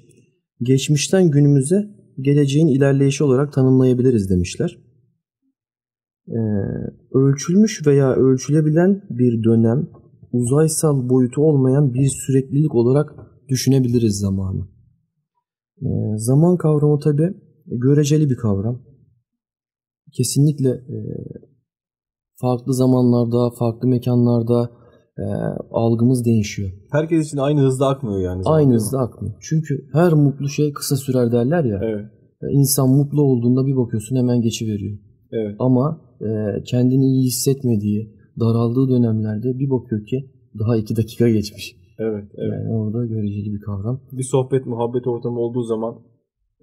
geçmişten günümüze geleceğin ilerleyişi olarak tanımlayabiliriz demişler. E, ölçülmüş veya ölçülebilen bir dönem, uzaysal boyutu olmayan bir süreklilik olarak düşünebiliriz zamanı. E, zaman kavramı tabi göreceli bir kavram. Kesinlikle e, farklı zamanlarda, farklı mekanlarda e, algımız değişiyor. herkes için aynı hızda akmıyor yani. zaman, Aynı hızda akmıyor. Çünkü her mutlu şey kısa sürer derler ya. Evet. E, İnsan mutlu olduğunda bir bakıyorsun hemen geçiveriyor. Evet. Ama e, kendini iyi hissetmediği, daraldığı dönemlerde bir bakıyor ki daha iki dakika geçmiş. Evet. Evet. Yani orada göreceli bir kavram. bir sohbet, muhabbet ortamı olduğu zaman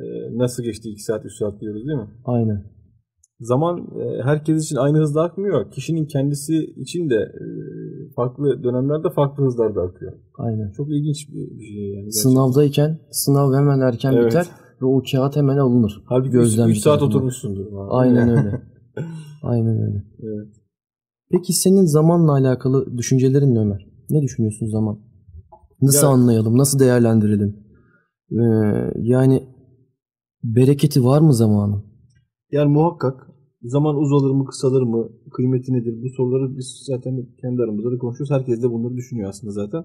e, nasıl geçti 2 saat, 3 saat diyoruz değil mi? Aynen. Zaman e, herkes için aynı hızda akmıyor. Kişinin kendisi için de e, farklı dönemlerde farklı hızlarda akıyor. Aynen. Çok ilginç bir, şey yani. gerçekten. Sınavdayken sınav hemen erken Evet. biter ve o kağıt hemen alınır. Halbuki 3 gözlemci saat tarafından. oturmuşsundur. Aynen <laughs> öyle. Aynen öyle. Evet. Peki senin zamanla alakalı düşüncelerin ne Ömer? Ne düşünüyorsun zaman? Nasıl Ya- anlayalım? Nasıl değerlendirelim? Ee, yani bereketi var mı zamanın? Yani muhakkak zaman uzalır mı, kısalır mı, kıymeti nedir? Bu soruları biz zaten kendi aramızda da konuşuyoruz. Herkes de bunları düşünüyor aslında zaten.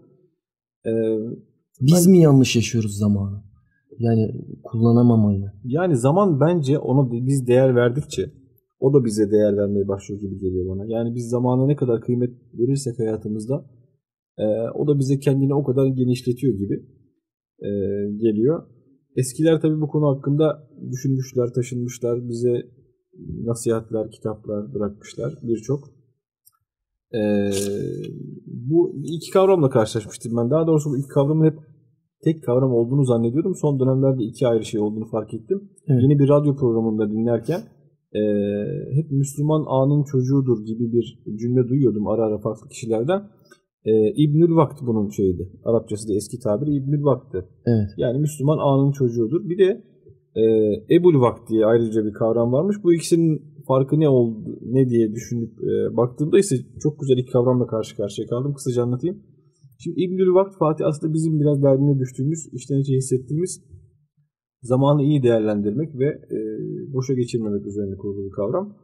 E, Biz mi yanlış yaşıyoruz zamanı? Yani kullanamamayı. Yani zaman bence ona biz değer verdikçe o da bize değer vermeye başlıyor gibi geliyor bana. Yani biz zamana ne kadar kıymet verirsek hayatımızda e, o da bize kendini o kadar genişletiyor gibi e, geliyor. Eskiler tabii bu konu hakkında düşünmüşler, taşınmışlar, bize nasihatler, kitaplar bırakmışlar birçok. E, bu iki kavramla karşılaşmıştım ben. Daha doğrusu bu iki kavramın hep tek kavram olduğunu zannediyorum. Son dönemlerde iki ayrı şey olduğunu fark ettim. Evet. Yeni bir radyo programında dinlerken e, hep Müslüman anın çocuğudur gibi bir cümle duyuyordum ara ara farklı kişilerden. E, İbnül Vakt bunun şeyiydi. Arapçası da eski tabiri İbnül Vakt'tı. Evet. Yani Müslüman anın çocuğudur. Bir de e, Ebul Vakt diye ayrıca bir kavram varmış. Bu ikisinin farkı ne oldu, ne diye düşünüp e, baktığımda ise çok güzel iki kavramla karşı karşıya kaldım. Kısaca anlatayım. Şimdi İbnül Vakt Fatih aslında bizim biraz derdine düştüğümüz, içten içe hissettiğimiz zamanı iyi değerlendirmek ve e, boşa geçirmemek üzerine kurulu bir kavram.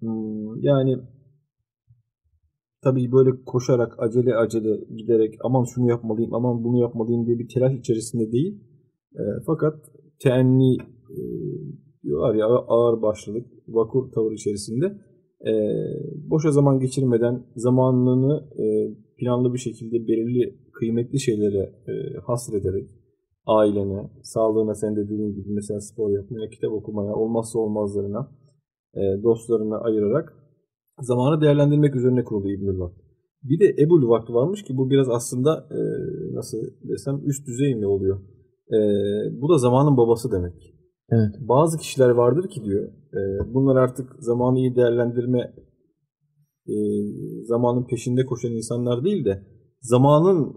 Hmm, yani tabii böyle koşarak, acele acele giderek aman şunu yapmalıyım, aman bunu yapmalıyım diye bir telaş içerisinde değil. E, fakat teenni e, diyorlar ya ağır başlılık, vakur tavır içerisinde e, boşa zaman geçirmeden zamanını e, planlı bir şekilde belirli kıymetli şeylere e, hasrederek ailene, sağlığına sen de dediğin gibi mesela spor yapmaya, kitap okumaya, olmazsa olmazlarına, e, dostlarına ayırarak zamanı değerlendirmek üzerine kurulu İbnül Vakt. Bir de Ebul Vakt varmış ki bu biraz aslında e, nasıl desem üst düzey mi oluyor? E, bu da zamanın babası demek. Evet. Bazı kişiler vardır ki diyor, bunlar artık zamanı iyi değerlendirme zamanın peşinde koşan insanlar değil de zamanın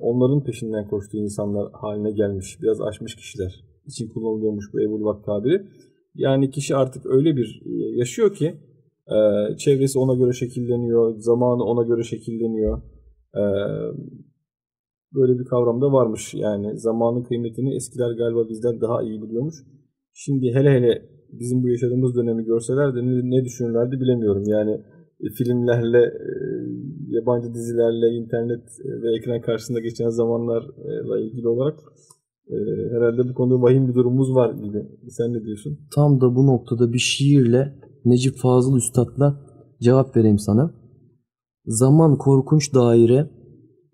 onların peşinden koştuğu insanlar haline gelmiş, biraz aşmış kişiler için kullanılıyormuş bu Vakt tabiri. Yani kişi artık öyle bir e, yaşıyor ki e, çevresi ona göre şekilleniyor, zamanı ona göre şekilleniyor. E, böyle bir kavram da varmış. Yani zamanın kıymetini eskiler galiba bizden daha iyi biliyormuş. Şimdi hele hele bizim bu yaşadığımız dönemi görseler de ne, ne düşünürlerdi bilemiyorum. Yani filmlerle, yabancı dizilerle, internet e, ve ekran karşısında geçen zamanlarla ilgili olarak e, herhalde bu konuda vahim bir durumumuz var gibi. Sen ne diyorsun? Tam da bu noktada bir şiirle Necip Fazıl Üstad'la cevap vereyim sana. Zaman korkunç daire,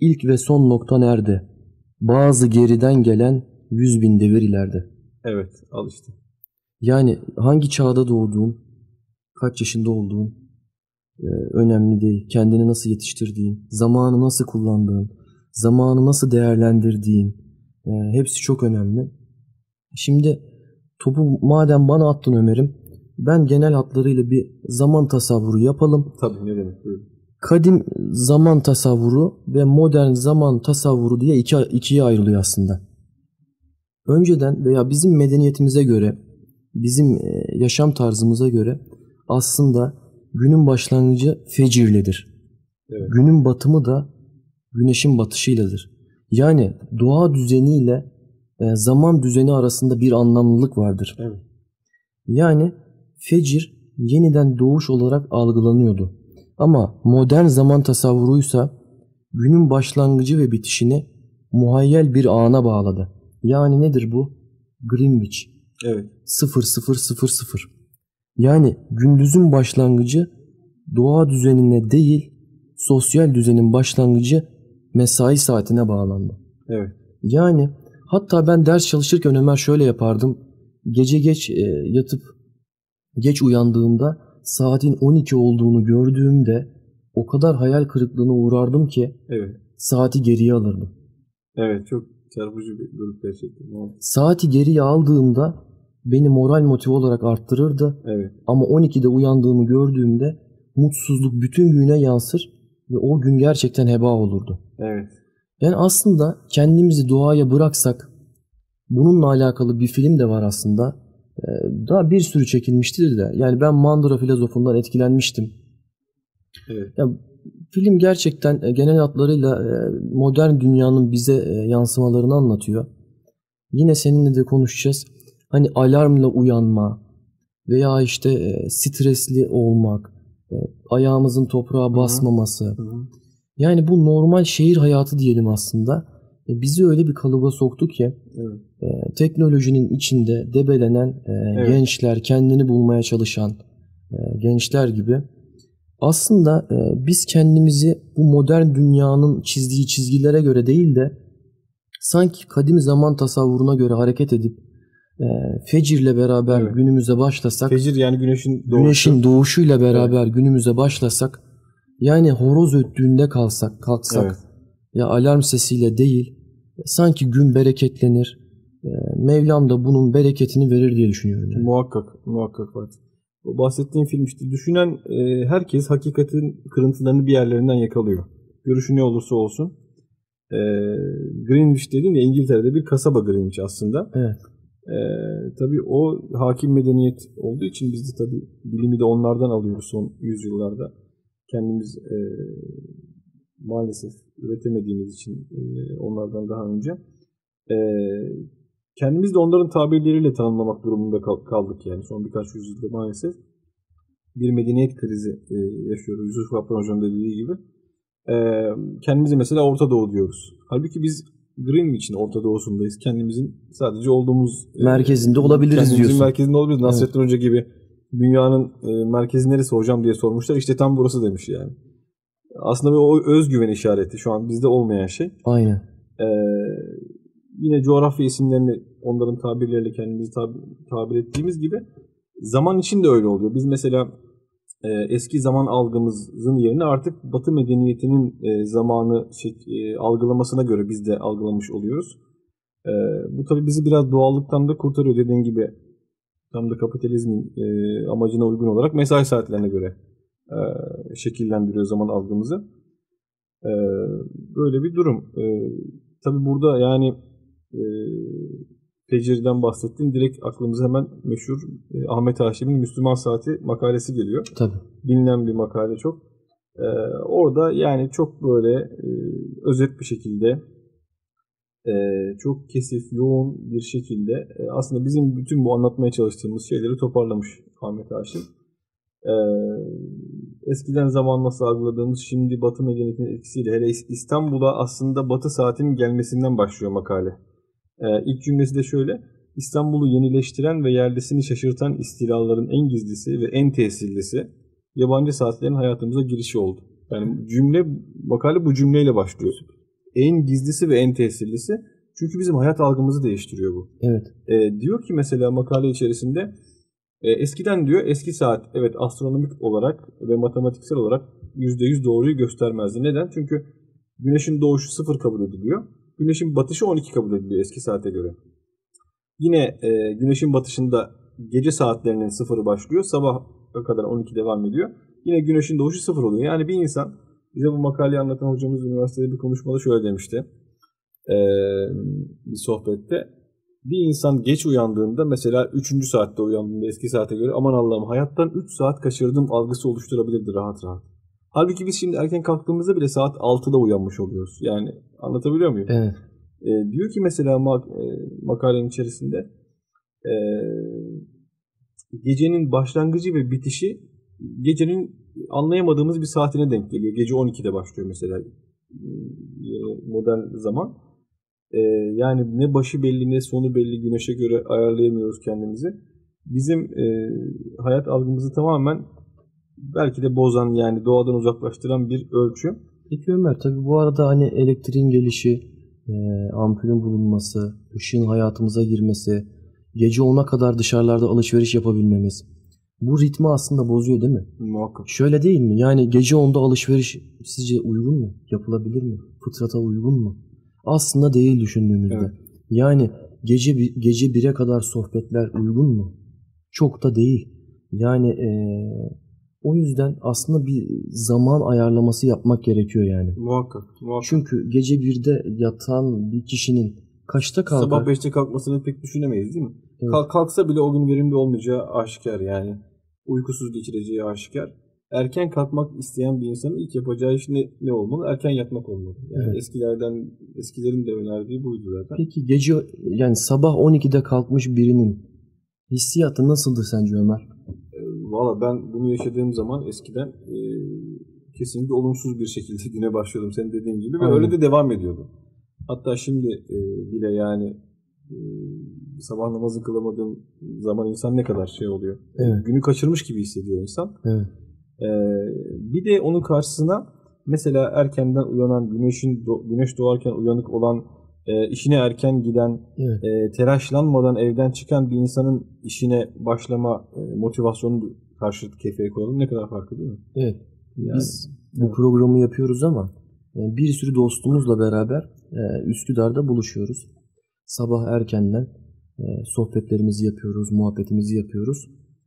ilk ve son nokta nerede? Bazı geriden gelen yüz bin devir ileride. Evet, al işte. Yani hangi çağda doğduğun, kaç yaşında olduğun, önemli değil. Kendini nasıl yetiştirdiğin, zamanı nasıl kullandığın, zamanı nasıl değerlendirdiğin e, hepsi çok önemli. Şimdi topu madem bana attın Ömer'im ben genel hatlarıyla bir zaman tasavvuru yapalım. Tabii ne demek buyurun. Kadim zaman tasavvuru ve modern zaman tasavvuru diye iki, ikiye ayrılıyor aslında. Önceden veya bizim medeniyetimize göre, bizim e, yaşam tarzımıza göre aslında günün başlangıcı fecirledir. Evet. Günün batımı da güneşin batışıyladır. Yani doğa düzeniyle e, zaman düzeni arasında bir anlamlılık vardır. Evet. Yani fecir yeniden doğuş olarak algılanıyordu. Ama modern zaman tasavvuruysa günün başlangıcı ve bitişini muhayyel bir ana bağladı. Yani nedir bu? Greenwich. Evet. 0000. Yani gündüzün başlangıcı doğa düzenine değil, sosyal düzenin başlangıcı mesai saatine bağlandı. Evet. Yani hatta ben ders çalışırken Ömer şöyle yapardım. Gece geç e, yatıp geç uyandığımda saatin 12 olduğunu gördüğümde o kadar hayal kırıklığına uğrardım ki evet. saati geriye alırdım. Evet çok çarpıcı bir durum gerçekten. Saati geriye aldığımda beni moral motive olarak arttırırdı. Evet. Ama 12'de uyandığımı gördüğümde mutsuzluk bütün güne yansır ve o gün gerçekten heba olurdu. Evet. Yani aslında kendimizi doğaya bıraksak bununla alakalı bir film de var aslında. Ee, daha bir sürü çekilmiştir de. Yani ben Mandura filozofundan etkilenmiştim. Evet. Ya, film gerçekten e, genel hatlarıyla e, modern dünyanın bize e, yansımalarını anlatıyor. Yine seninle de konuşacağız. Hani alarmla uyanma veya işte stresli olmak, ayağımızın toprağa basmaması. Hı hı. Yani bu normal şehir hayatı diyelim aslında. Bizi öyle bir kalıba soktu ki evet. teknolojinin içinde debelenen evet. gençler, kendini bulmaya çalışan gençler gibi aslında biz kendimizi bu modern dünyanın çizdiği çizgilere göre değil de sanki kadim zaman tasavvuruna göre hareket edip e, fecirle beraber evet. günümüze başlasak Fecir yani güneşin doğuşu. Güneşin doğuşuyla beraber evet. günümüze başlasak yani horoz öttüğünde kalsak, kalksak evet. ya alarm sesiyle değil sanki gün bereketlenir. E, Mevlam da bunun bereketini verir diye düşünüyorum. Yani. Muhakkak, muhakkak Fatih. O bahsettiğim film işte düşünen e, herkes hakikatin kırıntılarını bir yerlerinden yakalıyor. Görüşü ne olursa olsun. E, Greenwich dedin ya İngiltere'de bir kasaba Greenwich aslında. Evet. E, tabii o hakim medeniyet olduğu için biz de tabii bilimi de onlardan alıyoruz son yüzyıllarda. Kendimiz e, maalesef üretemediğimiz için e, onlardan daha önce. E, kendimiz de onların tabirleriyle tanımlamak durumunda kaldık yani son birkaç yüzyılda maalesef. Bir medeniyet krizi e, yaşıyoruz. Yusuf Kaplan Hoca'nın dediği gibi. E, kendimizi mesela Orta Doğu diyoruz. Halbuki biz Greenwich'in Orta Doğu'sundayız. Kendimizin sadece olduğumuz e, merkezinde olabiliriz kendimizin diyorsun. merkezinde olabiliriz. Nasrettin evet. Hoca gibi dünyanın e, merkezi neresi hocam diye sormuşlar. İşte tam burası demiş yani. Aslında bir o özgüven işareti şu an bizde olmayan şey. Aynen. Ee, yine coğrafya isimlerini onların tabirleriyle kendimizi tabir, tabir ettiğimiz gibi zaman için de öyle oluyor. Biz mesela e, eski zaman algımızın yerine artık Batı medeniyetinin e, zamanı şey, e, algılamasına göre biz de algılamış oluyoruz. Bu tabii bizi biraz doğallıktan da kurtarıyor dediğin gibi. Tam da kapitalizmin amacına uygun olarak mesai saatlerine göre şekillendiriyor zaman algımızı. Böyle bir durum. Tabii burada yani Fecir'den bahsettin. Direkt aklımıza hemen meşhur e, Ahmet Haşim'in Müslüman Saati makalesi geliyor. Tabii. Bilinen bir makale çok. E, orada yani çok böyle e, özet bir şekilde e, çok kesif, yoğun bir şekilde e, aslında bizim bütün bu anlatmaya çalıştığımız şeyleri toparlamış Ahmet Haşim. E, eskiden zaman nasıl algıladığımız şimdi Batı medeniyetinin etkisiyle hele İstanbul'a aslında Batı saatinin gelmesinden başlıyor makale. Ee, ilk cümlesi de şöyle. İstanbul'u yenileştiren ve yerlisini şaşırtan istilaların en gizlisi ve en tesirlisi yabancı saatlerin hayatımıza girişi oldu. Yani cümle, makale bu cümleyle başlıyor. En gizlisi ve en tesirlisi. Çünkü bizim hayat algımızı değiştiriyor bu. Evet. E, diyor ki mesela makale içerisinde E, eskiden diyor eski saat evet astronomik olarak ve matematiksel olarak %100 doğruyu göstermezdi. Neden? Çünkü güneşin doğuşu sıfır kabul ediliyor. Güneşin batışı 12 kabul ediliyor eski saate göre. Yine e, güneşin batışında gece saatlerinin sıfırı başlıyor. Sabah kadar 12 devam ediyor. Yine güneşin doğuşu sıfır oluyor. Yani bir insan bize bu makaleyi anlatan hocamız üniversitede bir konuşmada şöyle demişti. E, bir sohbette. Bir insan geç uyandığında mesela 3. saatte uyandığında eski saate göre aman Allah'ım hayattan 3 saat kaçırdım algısı oluşturabilirdi rahat rahat. Halbuki biz şimdi erken kalktığımızda bile saat 6'da uyanmış oluyoruz. Yani anlatabiliyor muyum? Evet. E, diyor ki mesela mak e, makalenin içerisinde e, gecenin başlangıcı ve bitişi gecenin anlayamadığımız bir saatine denk geliyor. Gece 12'de başlıyor mesela modern zaman. E, yani ne başı belli ne sonu belli güneşe göre ayarlayamıyoruz kendimizi. Bizim e, hayat algımızı tamamen belki de bozan yani doğadan uzaklaştıran bir ölçü. Peki Ömer tabi bu arada hani elektriğin gelişi, e, ampulün bulunması, ışığın hayatımıza girmesi, gece ona kadar dışarılarda alışveriş yapabilmemiz. Bu ritmi aslında bozuyor değil mi? Muhakkak. Şöyle değil mi? Yani gece onda alışveriş sizce uygun mu? Yapılabilir mi? Fıtrata uygun mu? Aslında değil düşündüğümüzde. Evet. Yani gece gece 1'e kadar sohbetler uygun mu? Çok da değil. Yani ee, o yüzden aslında bir zaman ayarlaması yapmak gerekiyor yani. Muhakkak. muhakkak. Çünkü gece 1'de yatan bir kişinin kaçta kalkar? Sabah 5'te kalkmasını pek düşünemeyiz değil mi? Evet. Kalk, kalksa bile o gün verimli olmayacağı aşikar yani. Uykusuz geçireceği aşikar. Erken kalkmak isteyen bir insanın ilk yapacağı iş ne, ne olmalı? Erken yatmak olmalı. Yani evet. eskilerden eskilerin de önerdiği buydu zaten. Peki gece yani sabah 12'de kalkmış birinin hissiyatı nasıldır sence Ömer? Valla ben bunu yaşadığım zaman eskiden e, kesinlikle olumsuz bir şekilde <laughs> güne başlıyordum senin dediğin gibi ve Aynen. öyle de devam ediyordum. Hatta şimdi e, bile yani e, sabah namazı kılamadığım zaman insan ne kadar şey oluyor. Evet. Günü kaçırmış gibi hissediyor insan. Evet. E, bir de onun karşısına mesela erkenden uyanan güneşin güneş doğarken uyanık olan e, işine erken giden, evet. e, telaşlanmadan evden çıkan bir insanın işine başlama e, motivasyonu karşılık kefeye koyalım. Ne kadar farklı değil mi? Evet. Yani, Biz bu evet. programı yapıyoruz ama e, bir sürü dostumuzla beraber e, Üsküdar'da buluşuyoruz. Sabah erkenden e, sohbetlerimizi yapıyoruz, muhabbetimizi yapıyoruz.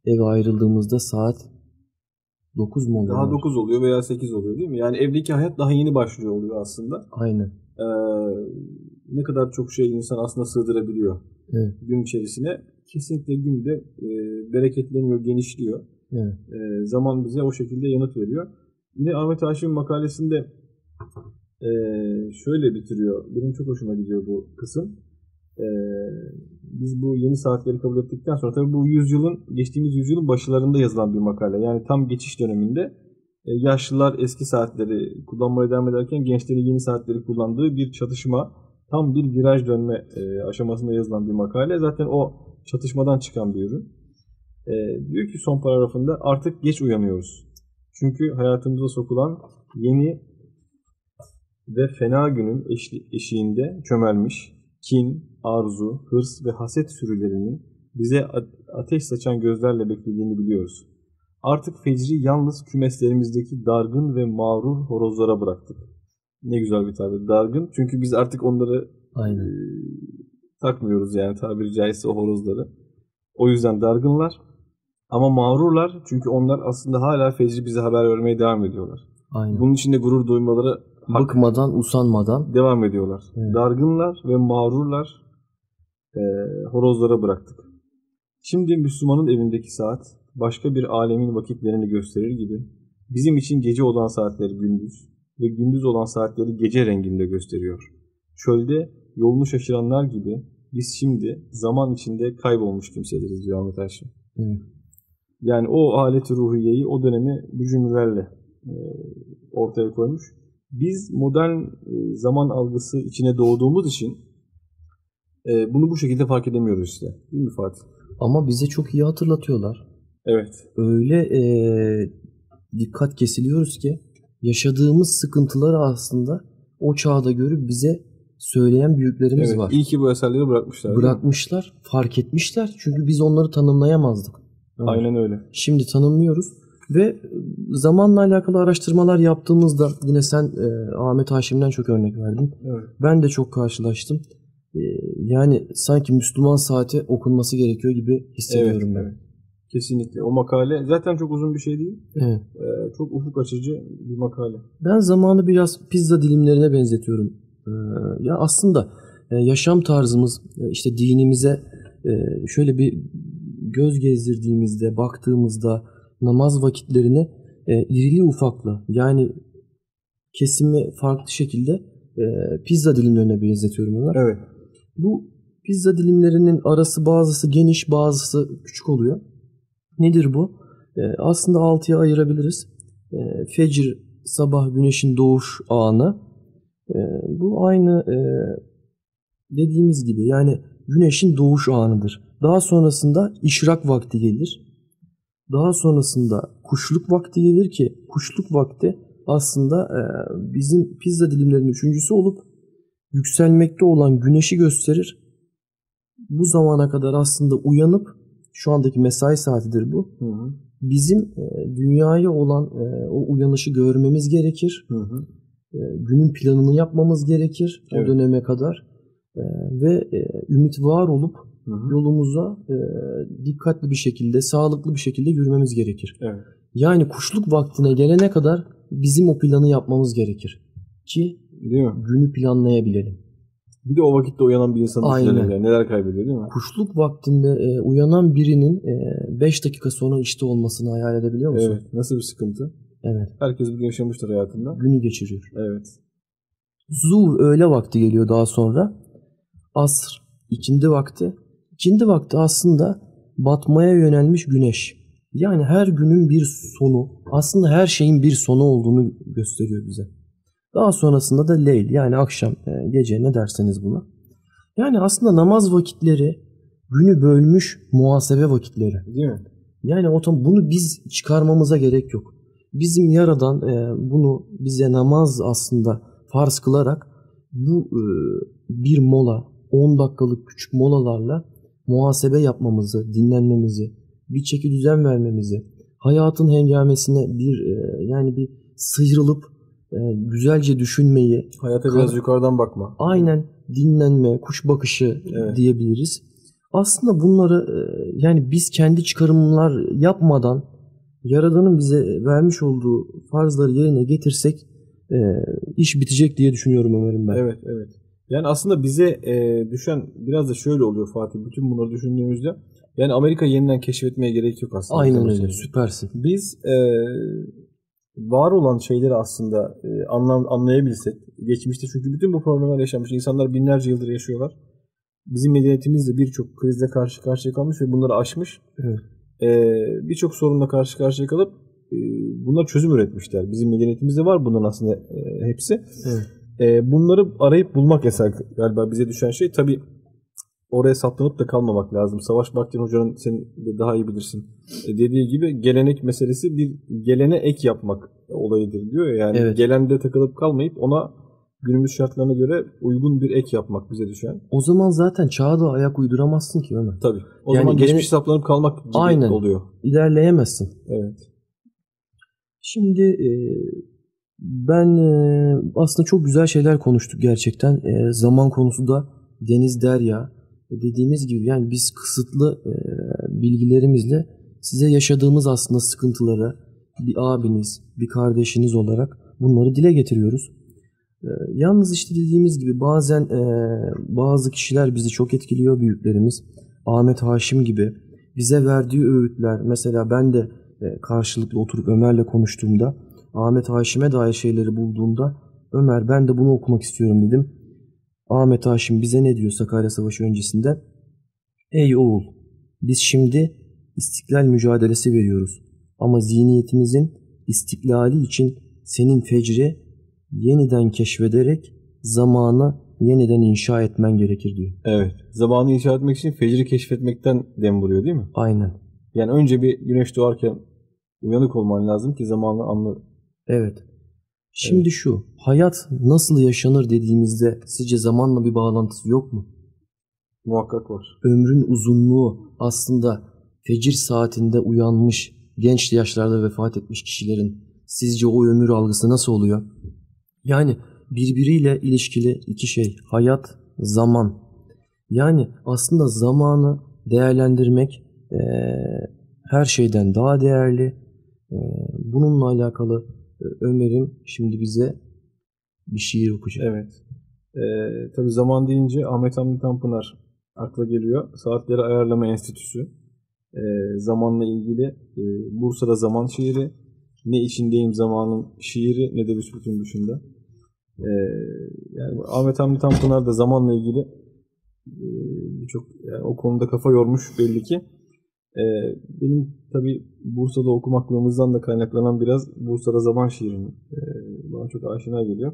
Eve ayrıldığımızda saat 9 mu oluyor? Daha 9 oluyor veya 8 oluyor değil mi? Yani evdeki hayat daha yeni başlıyor oluyor aslında. Aynen. Ee, ne kadar çok şey insan aslında sığdırabiliyor evet. gün içerisine. Kesinlikle günde e, bereketleniyor, genişliyor. Evet. E, zaman bize o şekilde yanıt veriyor. Yine Ahmet Haşim makalesinde e, şöyle bitiriyor. Benim çok hoşuma gidiyor bu kısım. E, biz bu yeni saatleri kabul ettikten sonra tabii bu yüzyılın geçtiğimiz yüzyılın başlarında yazılan bir makale. Yani tam geçiş döneminde e, yaşlılar eski saatleri kullanmaya devam ederken gençlerin yeni saatleri kullandığı bir çatışma tam bir viraj dönme e, aşamasında yazılan bir makale. Zaten o çatışmadan çıkan bir ürün. E, diyor ki son paragrafında artık geç uyanıyoruz. Çünkü hayatımıza sokulan yeni ve fena günün eşli, eşiğinde çömelmiş kin, arzu, hırs ve haset sürülerinin bize ateş saçan gözlerle beklediğini biliyoruz. Artık fecri yalnız kümeslerimizdeki dargın ve mağrur horozlara bıraktık. Ne güzel bir tabir. Dargın. Çünkü biz artık onları Aynen. E, takmıyoruz yani tabiri caizse o horozları. O yüzden dargınlar. Ama mağrurlar çünkü onlar aslında hala fecri bize haber vermeye devam ediyorlar. Aynen. Bunun için de gurur duymaları Bıkmadan, usanmadan devam ediyorlar. Evet. Dargınlar ve mağrurlar e, horozlara bıraktık. Şimdi Müslümanın evindeki saat başka bir alemin vakitlerini gösterir gibi bizim için gece olan saatleri gündüz ve gündüz olan saatleri gece renginde gösteriyor. Çölde yolunu şaşıranlar gibi biz şimdi zaman içinde kaybolmuş kimseleriz diyor Ahmet Haşim. Evet. Yani o aleti ruhiyeyi o dönemi bu cümlelerle e, ortaya koymuş. Biz modern e, zaman algısı içine doğduğumuz için e, bunu bu şekilde fark edemiyoruz işte. Değil mi Fatih? Ama bize çok iyi hatırlatıyorlar. Evet. Öyle e, dikkat kesiliyoruz ki yaşadığımız sıkıntıları aslında o çağda görüp bize söyleyen büyüklerimiz evet, var. İyi ki bu eserleri bırakmışlar. Bırakmışlar, fark etmişler. Çünkü biz onları tanımlayamazdık. Ömer. Aynen öyle. Şimdi tanımlıyoruz ve zamanla alakalı araştırmalar yaptığımızda yine sen e, Ahmet Haşim'den çok örnek verdin. Evet. Ben de çok karşılaştım. E, yani sanki Müslüman saati okunması gerekiyor gibi hissediyorum evet, ben. Evet. Kesinlikle. O makale zaten çok uzun bir şey değil. Evet. Ee, çok ufuk açıcı bir makale. Ben zamanı biraz pizza dilimlerine benzetiyorum. Ee, ya aslında e, yaşam tarzımız, e, işte dinimize e, şöyle bir göz gezdirdiğimizde, baktığımızda namaz vakitlerini e, irili ufaklı yani kesimi farklı şekilde e, pizza dilimlerine benzetiyorum Ömer. Evet. Bu pizza dilimlerinin arası bazısı geniş bazısı küçük oluyor. Nedir bu? E, aslında altıya ayırabiliriz. E, fecir, sabah güneşin doğuş anı. E, bu aynı e, dediğimiz gibi yani güneşin doğuş anıdır. Daha sonrasında işrak vakti gelir. Daha sonrasında kuşluk vakti gelir ki kuşluk vakti aslında e, bizim pizza dilimlerinin üçüncüsü olup yükselmekte olan güneşi gösterir. Bu zamana kadar aslında uyanıp şu andaki mesai saatidir bu. Hı hı. Bizim e, dünyaya olan e, o uyanışı görmemiz gerekir. Hı hı. Günün planını yapmamız gerekir evet. o döneme kadar. Ve ümit var olup hı hı. yolumuza e, dikkatli bir şekilde, sağlıklı bir şekilde yürümemiz gerekir. Evet. Yani kuşluk vaktine gelene kadar bizim o planı yapmamız gerekir ki Değil mi? günü planlayabilelim. Bir de o vakitte uyanan bir insan Aynen. Yani. Neler kaybediyor değil mi? Kuşluk vaktinde e, uyanan birinin 5 e, dakika sonra işte olmasını hayal edebiliyor musun? Evet. Nasıl bir sıkıntı? Evet. Herkes bunu yaşamıştır hayatında. Günü geçiriyor. Evet. Zuhr öğle vakti geliyor daha sonra. Asr ikindi vakti. İkindi vakti aslında batmaya yönelmiş güneş. Yani her günün bir sonu, aslında her şeyin bir sonu olduğunu gösteriyor bize. Daha sonrasında da leyl yani akşam, e, gece ne derseniz buna. Yani aslında namaz vakitleri günü bölmüş muhasebe vakitleri. Değil mi? Yani o bunu biz çıkarmamıza gerek yok. Bizim yaradan e, bunu bize namaz aslında farz kılarak bu e, bir mola, 10 dakikalık küçük molalarla muhasebe yapmamızı, dinlenmemizi, bir çeki düzen vermemizi, hayatın hengamesine bir yani bir sıyrılıp e, güzelce düşünmeyi. Hayata biraz yukarıdan bakma. Aynen dinlenme, kuş bakışı evet. diyebiliriz. Aslında bunları e, yani biz kendi çıkarımlar yapmadan Yaradan'ın bize vermiş olduğu farzları yerine getirsek e, iş bitecek diye düşünüyorum Ömer'im ben. Evet, evet. Yani aslında bize e, düşen biraz da şöyle oluyor Fatih. Bütün bunları düşündüğümüzde yani Amerika yeniden keşfetmeye gerek yok aslında. Aynen öyle. Süpersin. Biz e, var olan şeyleri aslında e, anlam, anlayabilsek. Geçmişte çünkü bütün bu problemler yaşamış. insanlar binlerce yıldır yaşıyorlar. Bizim medeniyetimiz de birçok krizle karşı karşıya kalmış ve bunları aşmış. Evet. E, birçok sorunla karşı karşıya kalıp e, bunlar çözüm üretmişler. Bizim medeniyetimizde var bunların aslında e, hepsi. Evet. E, bunları arayıp bulmak esas galiba bize düşen şey. Tabii oraya saplanıp da kalmamak lazım. Savaş Bakhtin Hoca'nın sen de daha iyi bilirsin e, dediği gibi gelenek meselesi bir gelene ek yapmak olayıdır diyor ya. Yani evet. gelende takılıp kalmayıp ona günümüz şartlarına göre uygun bir ek yapmak bize düşen. O zaman zaten çağa da ayak uyduramazsın ki Ömer. Tabii. O yani zaman geçmiş saplanıp kalmak gibi Aynen. oluyor. İlerleyemezsin. Evet. Şimdi e, ben e, aslında çok güzel şeyler konuştuk gerçekten. E, zaman konusu da Deniz Derya, dediğimiz gibi yani biz kısıtlı e, bilgilerimizle size yaşadığımız aslında sıkıntıları bir abiniz, bir kardeşiniz olarak bunları dile getiriyoruz. E, yalnız işte dediğimiz gibi bazen e, bazı kişiler bizi çok etkiliyor büyüklerimiz. Ahmet Haşim gibi bize verdiği öğütler mesela ben de e, karşılıklı oturup Ömer'le konuştuğumda Ahmet Haşim'e dair şeyleri bulduğumda Ömer ben de bunu okumak istiyorum dedim. Ahmet Haşim bize ne diyor Sakarya Savaşı öncesinde? Ey oğul biz şimdi istiklal mücadelesi veriyoruz. Ama zihniyetimizin istiklali için senin fecri yeniden keşfederek zamanı yeniden inşa etmen gerekir diyor. Evet. Zamanı inşa etmek için fecri keşfetmekten dem vuruyor değil mi? Aynen. Yani önce bir güneş doğarken uyanık olman lazım ki zamanı anla. Evet. Şimdi evet. şu, hayat nasıl yaşanır dediğimizde sizce zamanla bir bağlantısı yok mu? Muhakkak var. Ömrün uzunluğu aslında fecir saatinde uyanmış, genç yaşlarda vefat etmiş kişilerin sizce o ömür algısı nasıl oluyor? Yani birbiriyle ilişkili iki şey, hayat, zaman. Yani aslında zamanı değerlendirmek e, her şeyden daha değerli. E, bununla alakalı Ömer'im şimdi bize bir şiir okuyacak. Evet. Ee, tabii zaman deyince Ahmet Hamdi Tanpınar akla geliyor. Saatleri Ayarlama Enstitüsü. Ee, zamanla ilgili e, Bursa'da zaman şiiri. Ne içindeyim zamanın şiiri ne de büsbütün dışında. Ee, yani Ahmet Hamdi Tanpınar da zamanla ilgili e, birçok yani o konuda kafa yormuş belli ki. Ee, benim tabi Bursa'da okumaklığımızdan da kaynaklanan biraz Bursa'da zaman şiirini e, bana çok aşina geliyor.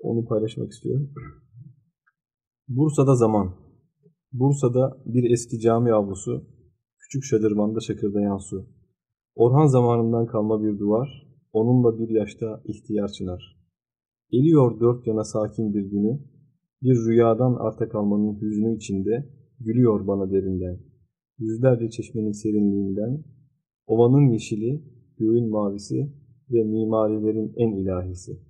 Onu paylaşmak istiyorum. Bursa'da zaman. Bursa'da bir eski cami avlusu, küçük şadırvanda çakırdayan su. Orhan zamanından kalma bir duvar, onunla bir yaşta ihtiyar çınar. Geliyor dört yana sakin bir günü, bir rüyadan arta kalmanın hüznü içinde, gülüyor bana derinden. Yüzlerce çeşmenin serinliğinden, ovanın yeşili, göğün mavisi ve mimarilerin en ilahisi.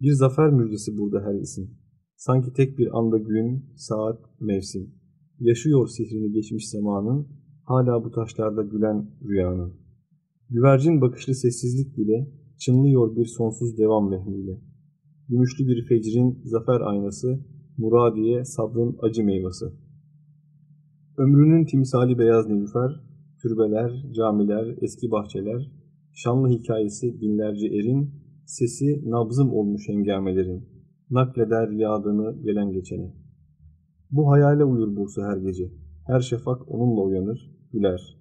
Bir zafer müjdesi burada her isim. Sanki tek bir anda gün, saat, mevsim. Yaşıyor sihrini geçmiş zamanın, hala bu taşlarda gülen rüyanın. Güvercin bakışlı sessizlik bile çınlıyor bir sonsuz devam vehmiyle. Gümüşlü bir fecrin zafer aynası, muradiye sabrın acı meyvesi. Ömrünün timsali beyaz nilüfer, türbeler, camiler, eski bahçeler, şanlı hikayesi binlerce erin, sesi nabzım olmuş hengamelerin, nakleder yağdığını gelen geçene. Bu hayale uyur Bursa her gece, her şafak onunla uyanır, güler.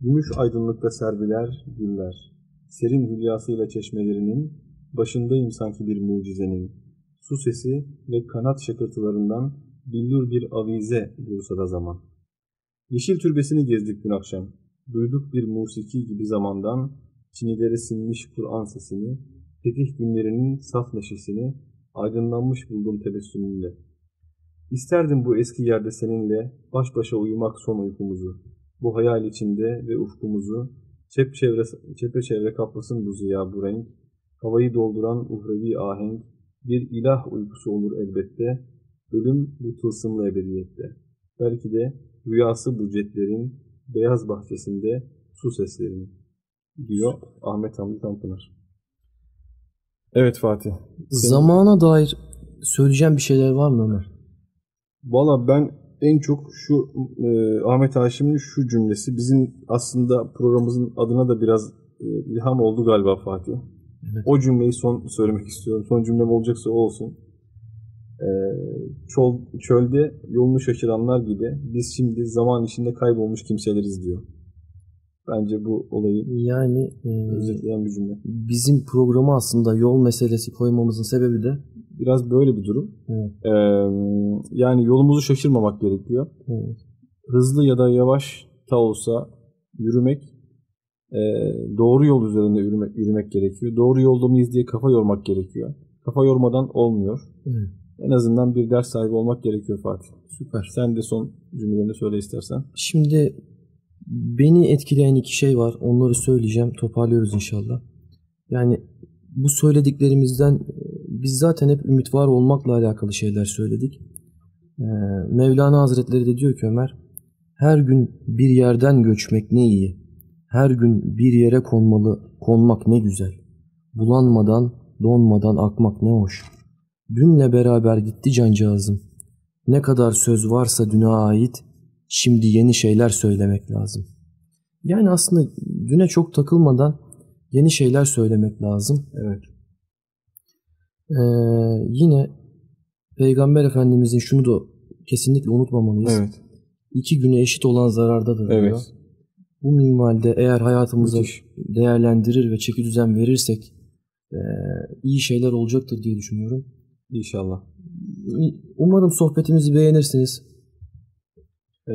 Gümüş aydınlıkta serviler, güller. Serin hülyasıyla çeşmelerinin, başındayım sanki bir mucizenin. Su sesi ve kanat şakırtılarından billur bir avize Bursa'da zaman. Yeşil türbesini gezdik dün akşam. Duyduk bir musiki gibi zamandan, çinilere sinmiş Kur'an sesini, fetih günlerinin saf neşesini, aydınlanmış buldum tebessümünle. İsterdim bu eski yerde seninle baş başa uyumak son uykumuzu. Bu hayal içinde ve ufkumuzu çepçevre, çepeçevre kaplasın bu ziya bu renk. Havayı dolduran uhrevi ahenk bir ilah uykusu olur elbette. Ölüm bu tılsımlı ebediyette. Belki de rüyası bu cetlerin beyaz bahçesinde su seslerini diyor Ahmet Hamdi Tanpınar. Evet Fatih. Senin... Zamana dair söyleyeceğim bir şeyler var mı Ömer? Valla ben en çok şu e, Ahmet Haşim'in şu cümlesi bizim aslında programımızın adına da biraz e, ilham oldu galiba Fatih. Evet. O cümleyi son söylemek istiyorum. Son cümlem olacaksa o olsun. E, çöl, çölde yolunu şaşıranlar gibi biz şimdi zaman içinde kaybolmuş kimseleriz diyor. Bence bu olayı yani e, özetleyen bir cümle. Bizim programı aslında yol meselesi koymamızın sebebi de biraz böyle bir durum. Evet. Ee, yani yolumuzu şaşırmamak gerekiyor. Evet. Hızlı ya da yavaş da olsa yürümek e, doğru yol üzerinde yürümek, yürümek gerekiyor. Doğru yolda mıyız diye kafa yormak gerekiyor. Kafa yormadan olmuyor. Evet. En azından bir ders sahibi olmak gerekiyor Fatih. Süper. Sen de son cümlelerini söyle istersen. Şimdi beni etkileyen iki şey var. Onları söyleyeceğim. Toparlıyoruz inşallah. Yani bu söylediklerimizden biz zaten hep ümit var olmakla alakalı şeyler söyledik. Ee, Mevlana Hazretleri de diyor ki Ömer, her gün bir yerden göçmek ne iyi. Her gün bir yere konmalı, konmak ne güzel. Bulanmadan, donmadan akmak ne hoş. Dünle beraber gitti cancağızım. Ne kadar söz varsa düne ait, şimdi yeni şeyler söylemek lazım. Yani aslında düne çok takılmadan yeni şeyler söylemek lazım. Evet. Ee, yine Peygamber Efendimizin şunu da kesinlikle unutmamalıyız. Evet. İki güne eşit olan zarardadır evet. diyor. Bu minvalde eğer hayatımıza Müthiş. değerlendirir ve çeki düzen verirsek e, iyi şeyler olacaktır diye düşünüyorum. İnşallah. Umarım sohbetimizi beğenirsiniz. Ee,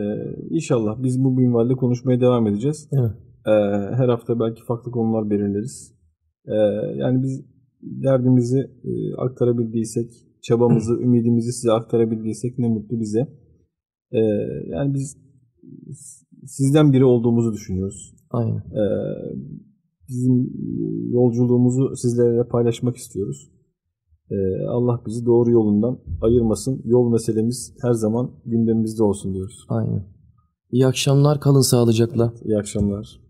inşallah biz bu minvalde konuşmaya devam edeceğiz. Evet. Ee, her hafta belki farklı konular belirleriz. Ee, yani biz derdimizi e, aktarabildiysek, çabamızı, <clears throat> ümidimizi size aktarabildiysek ne mutlu bize. E, yani biz sizden biri olduğumuzu düşünüyoruz. Aynen. E, bizim yolculuğumuzu sizlerle paylaşmak istiyoruz. E, Allah bizi doğru yolundan ayırmasın. Yol meselemiz her zaman gündemimizde olsun diyoruz. Aynen. İyi akşamlar. Kalın sağlıcakla. İyi akşamlar.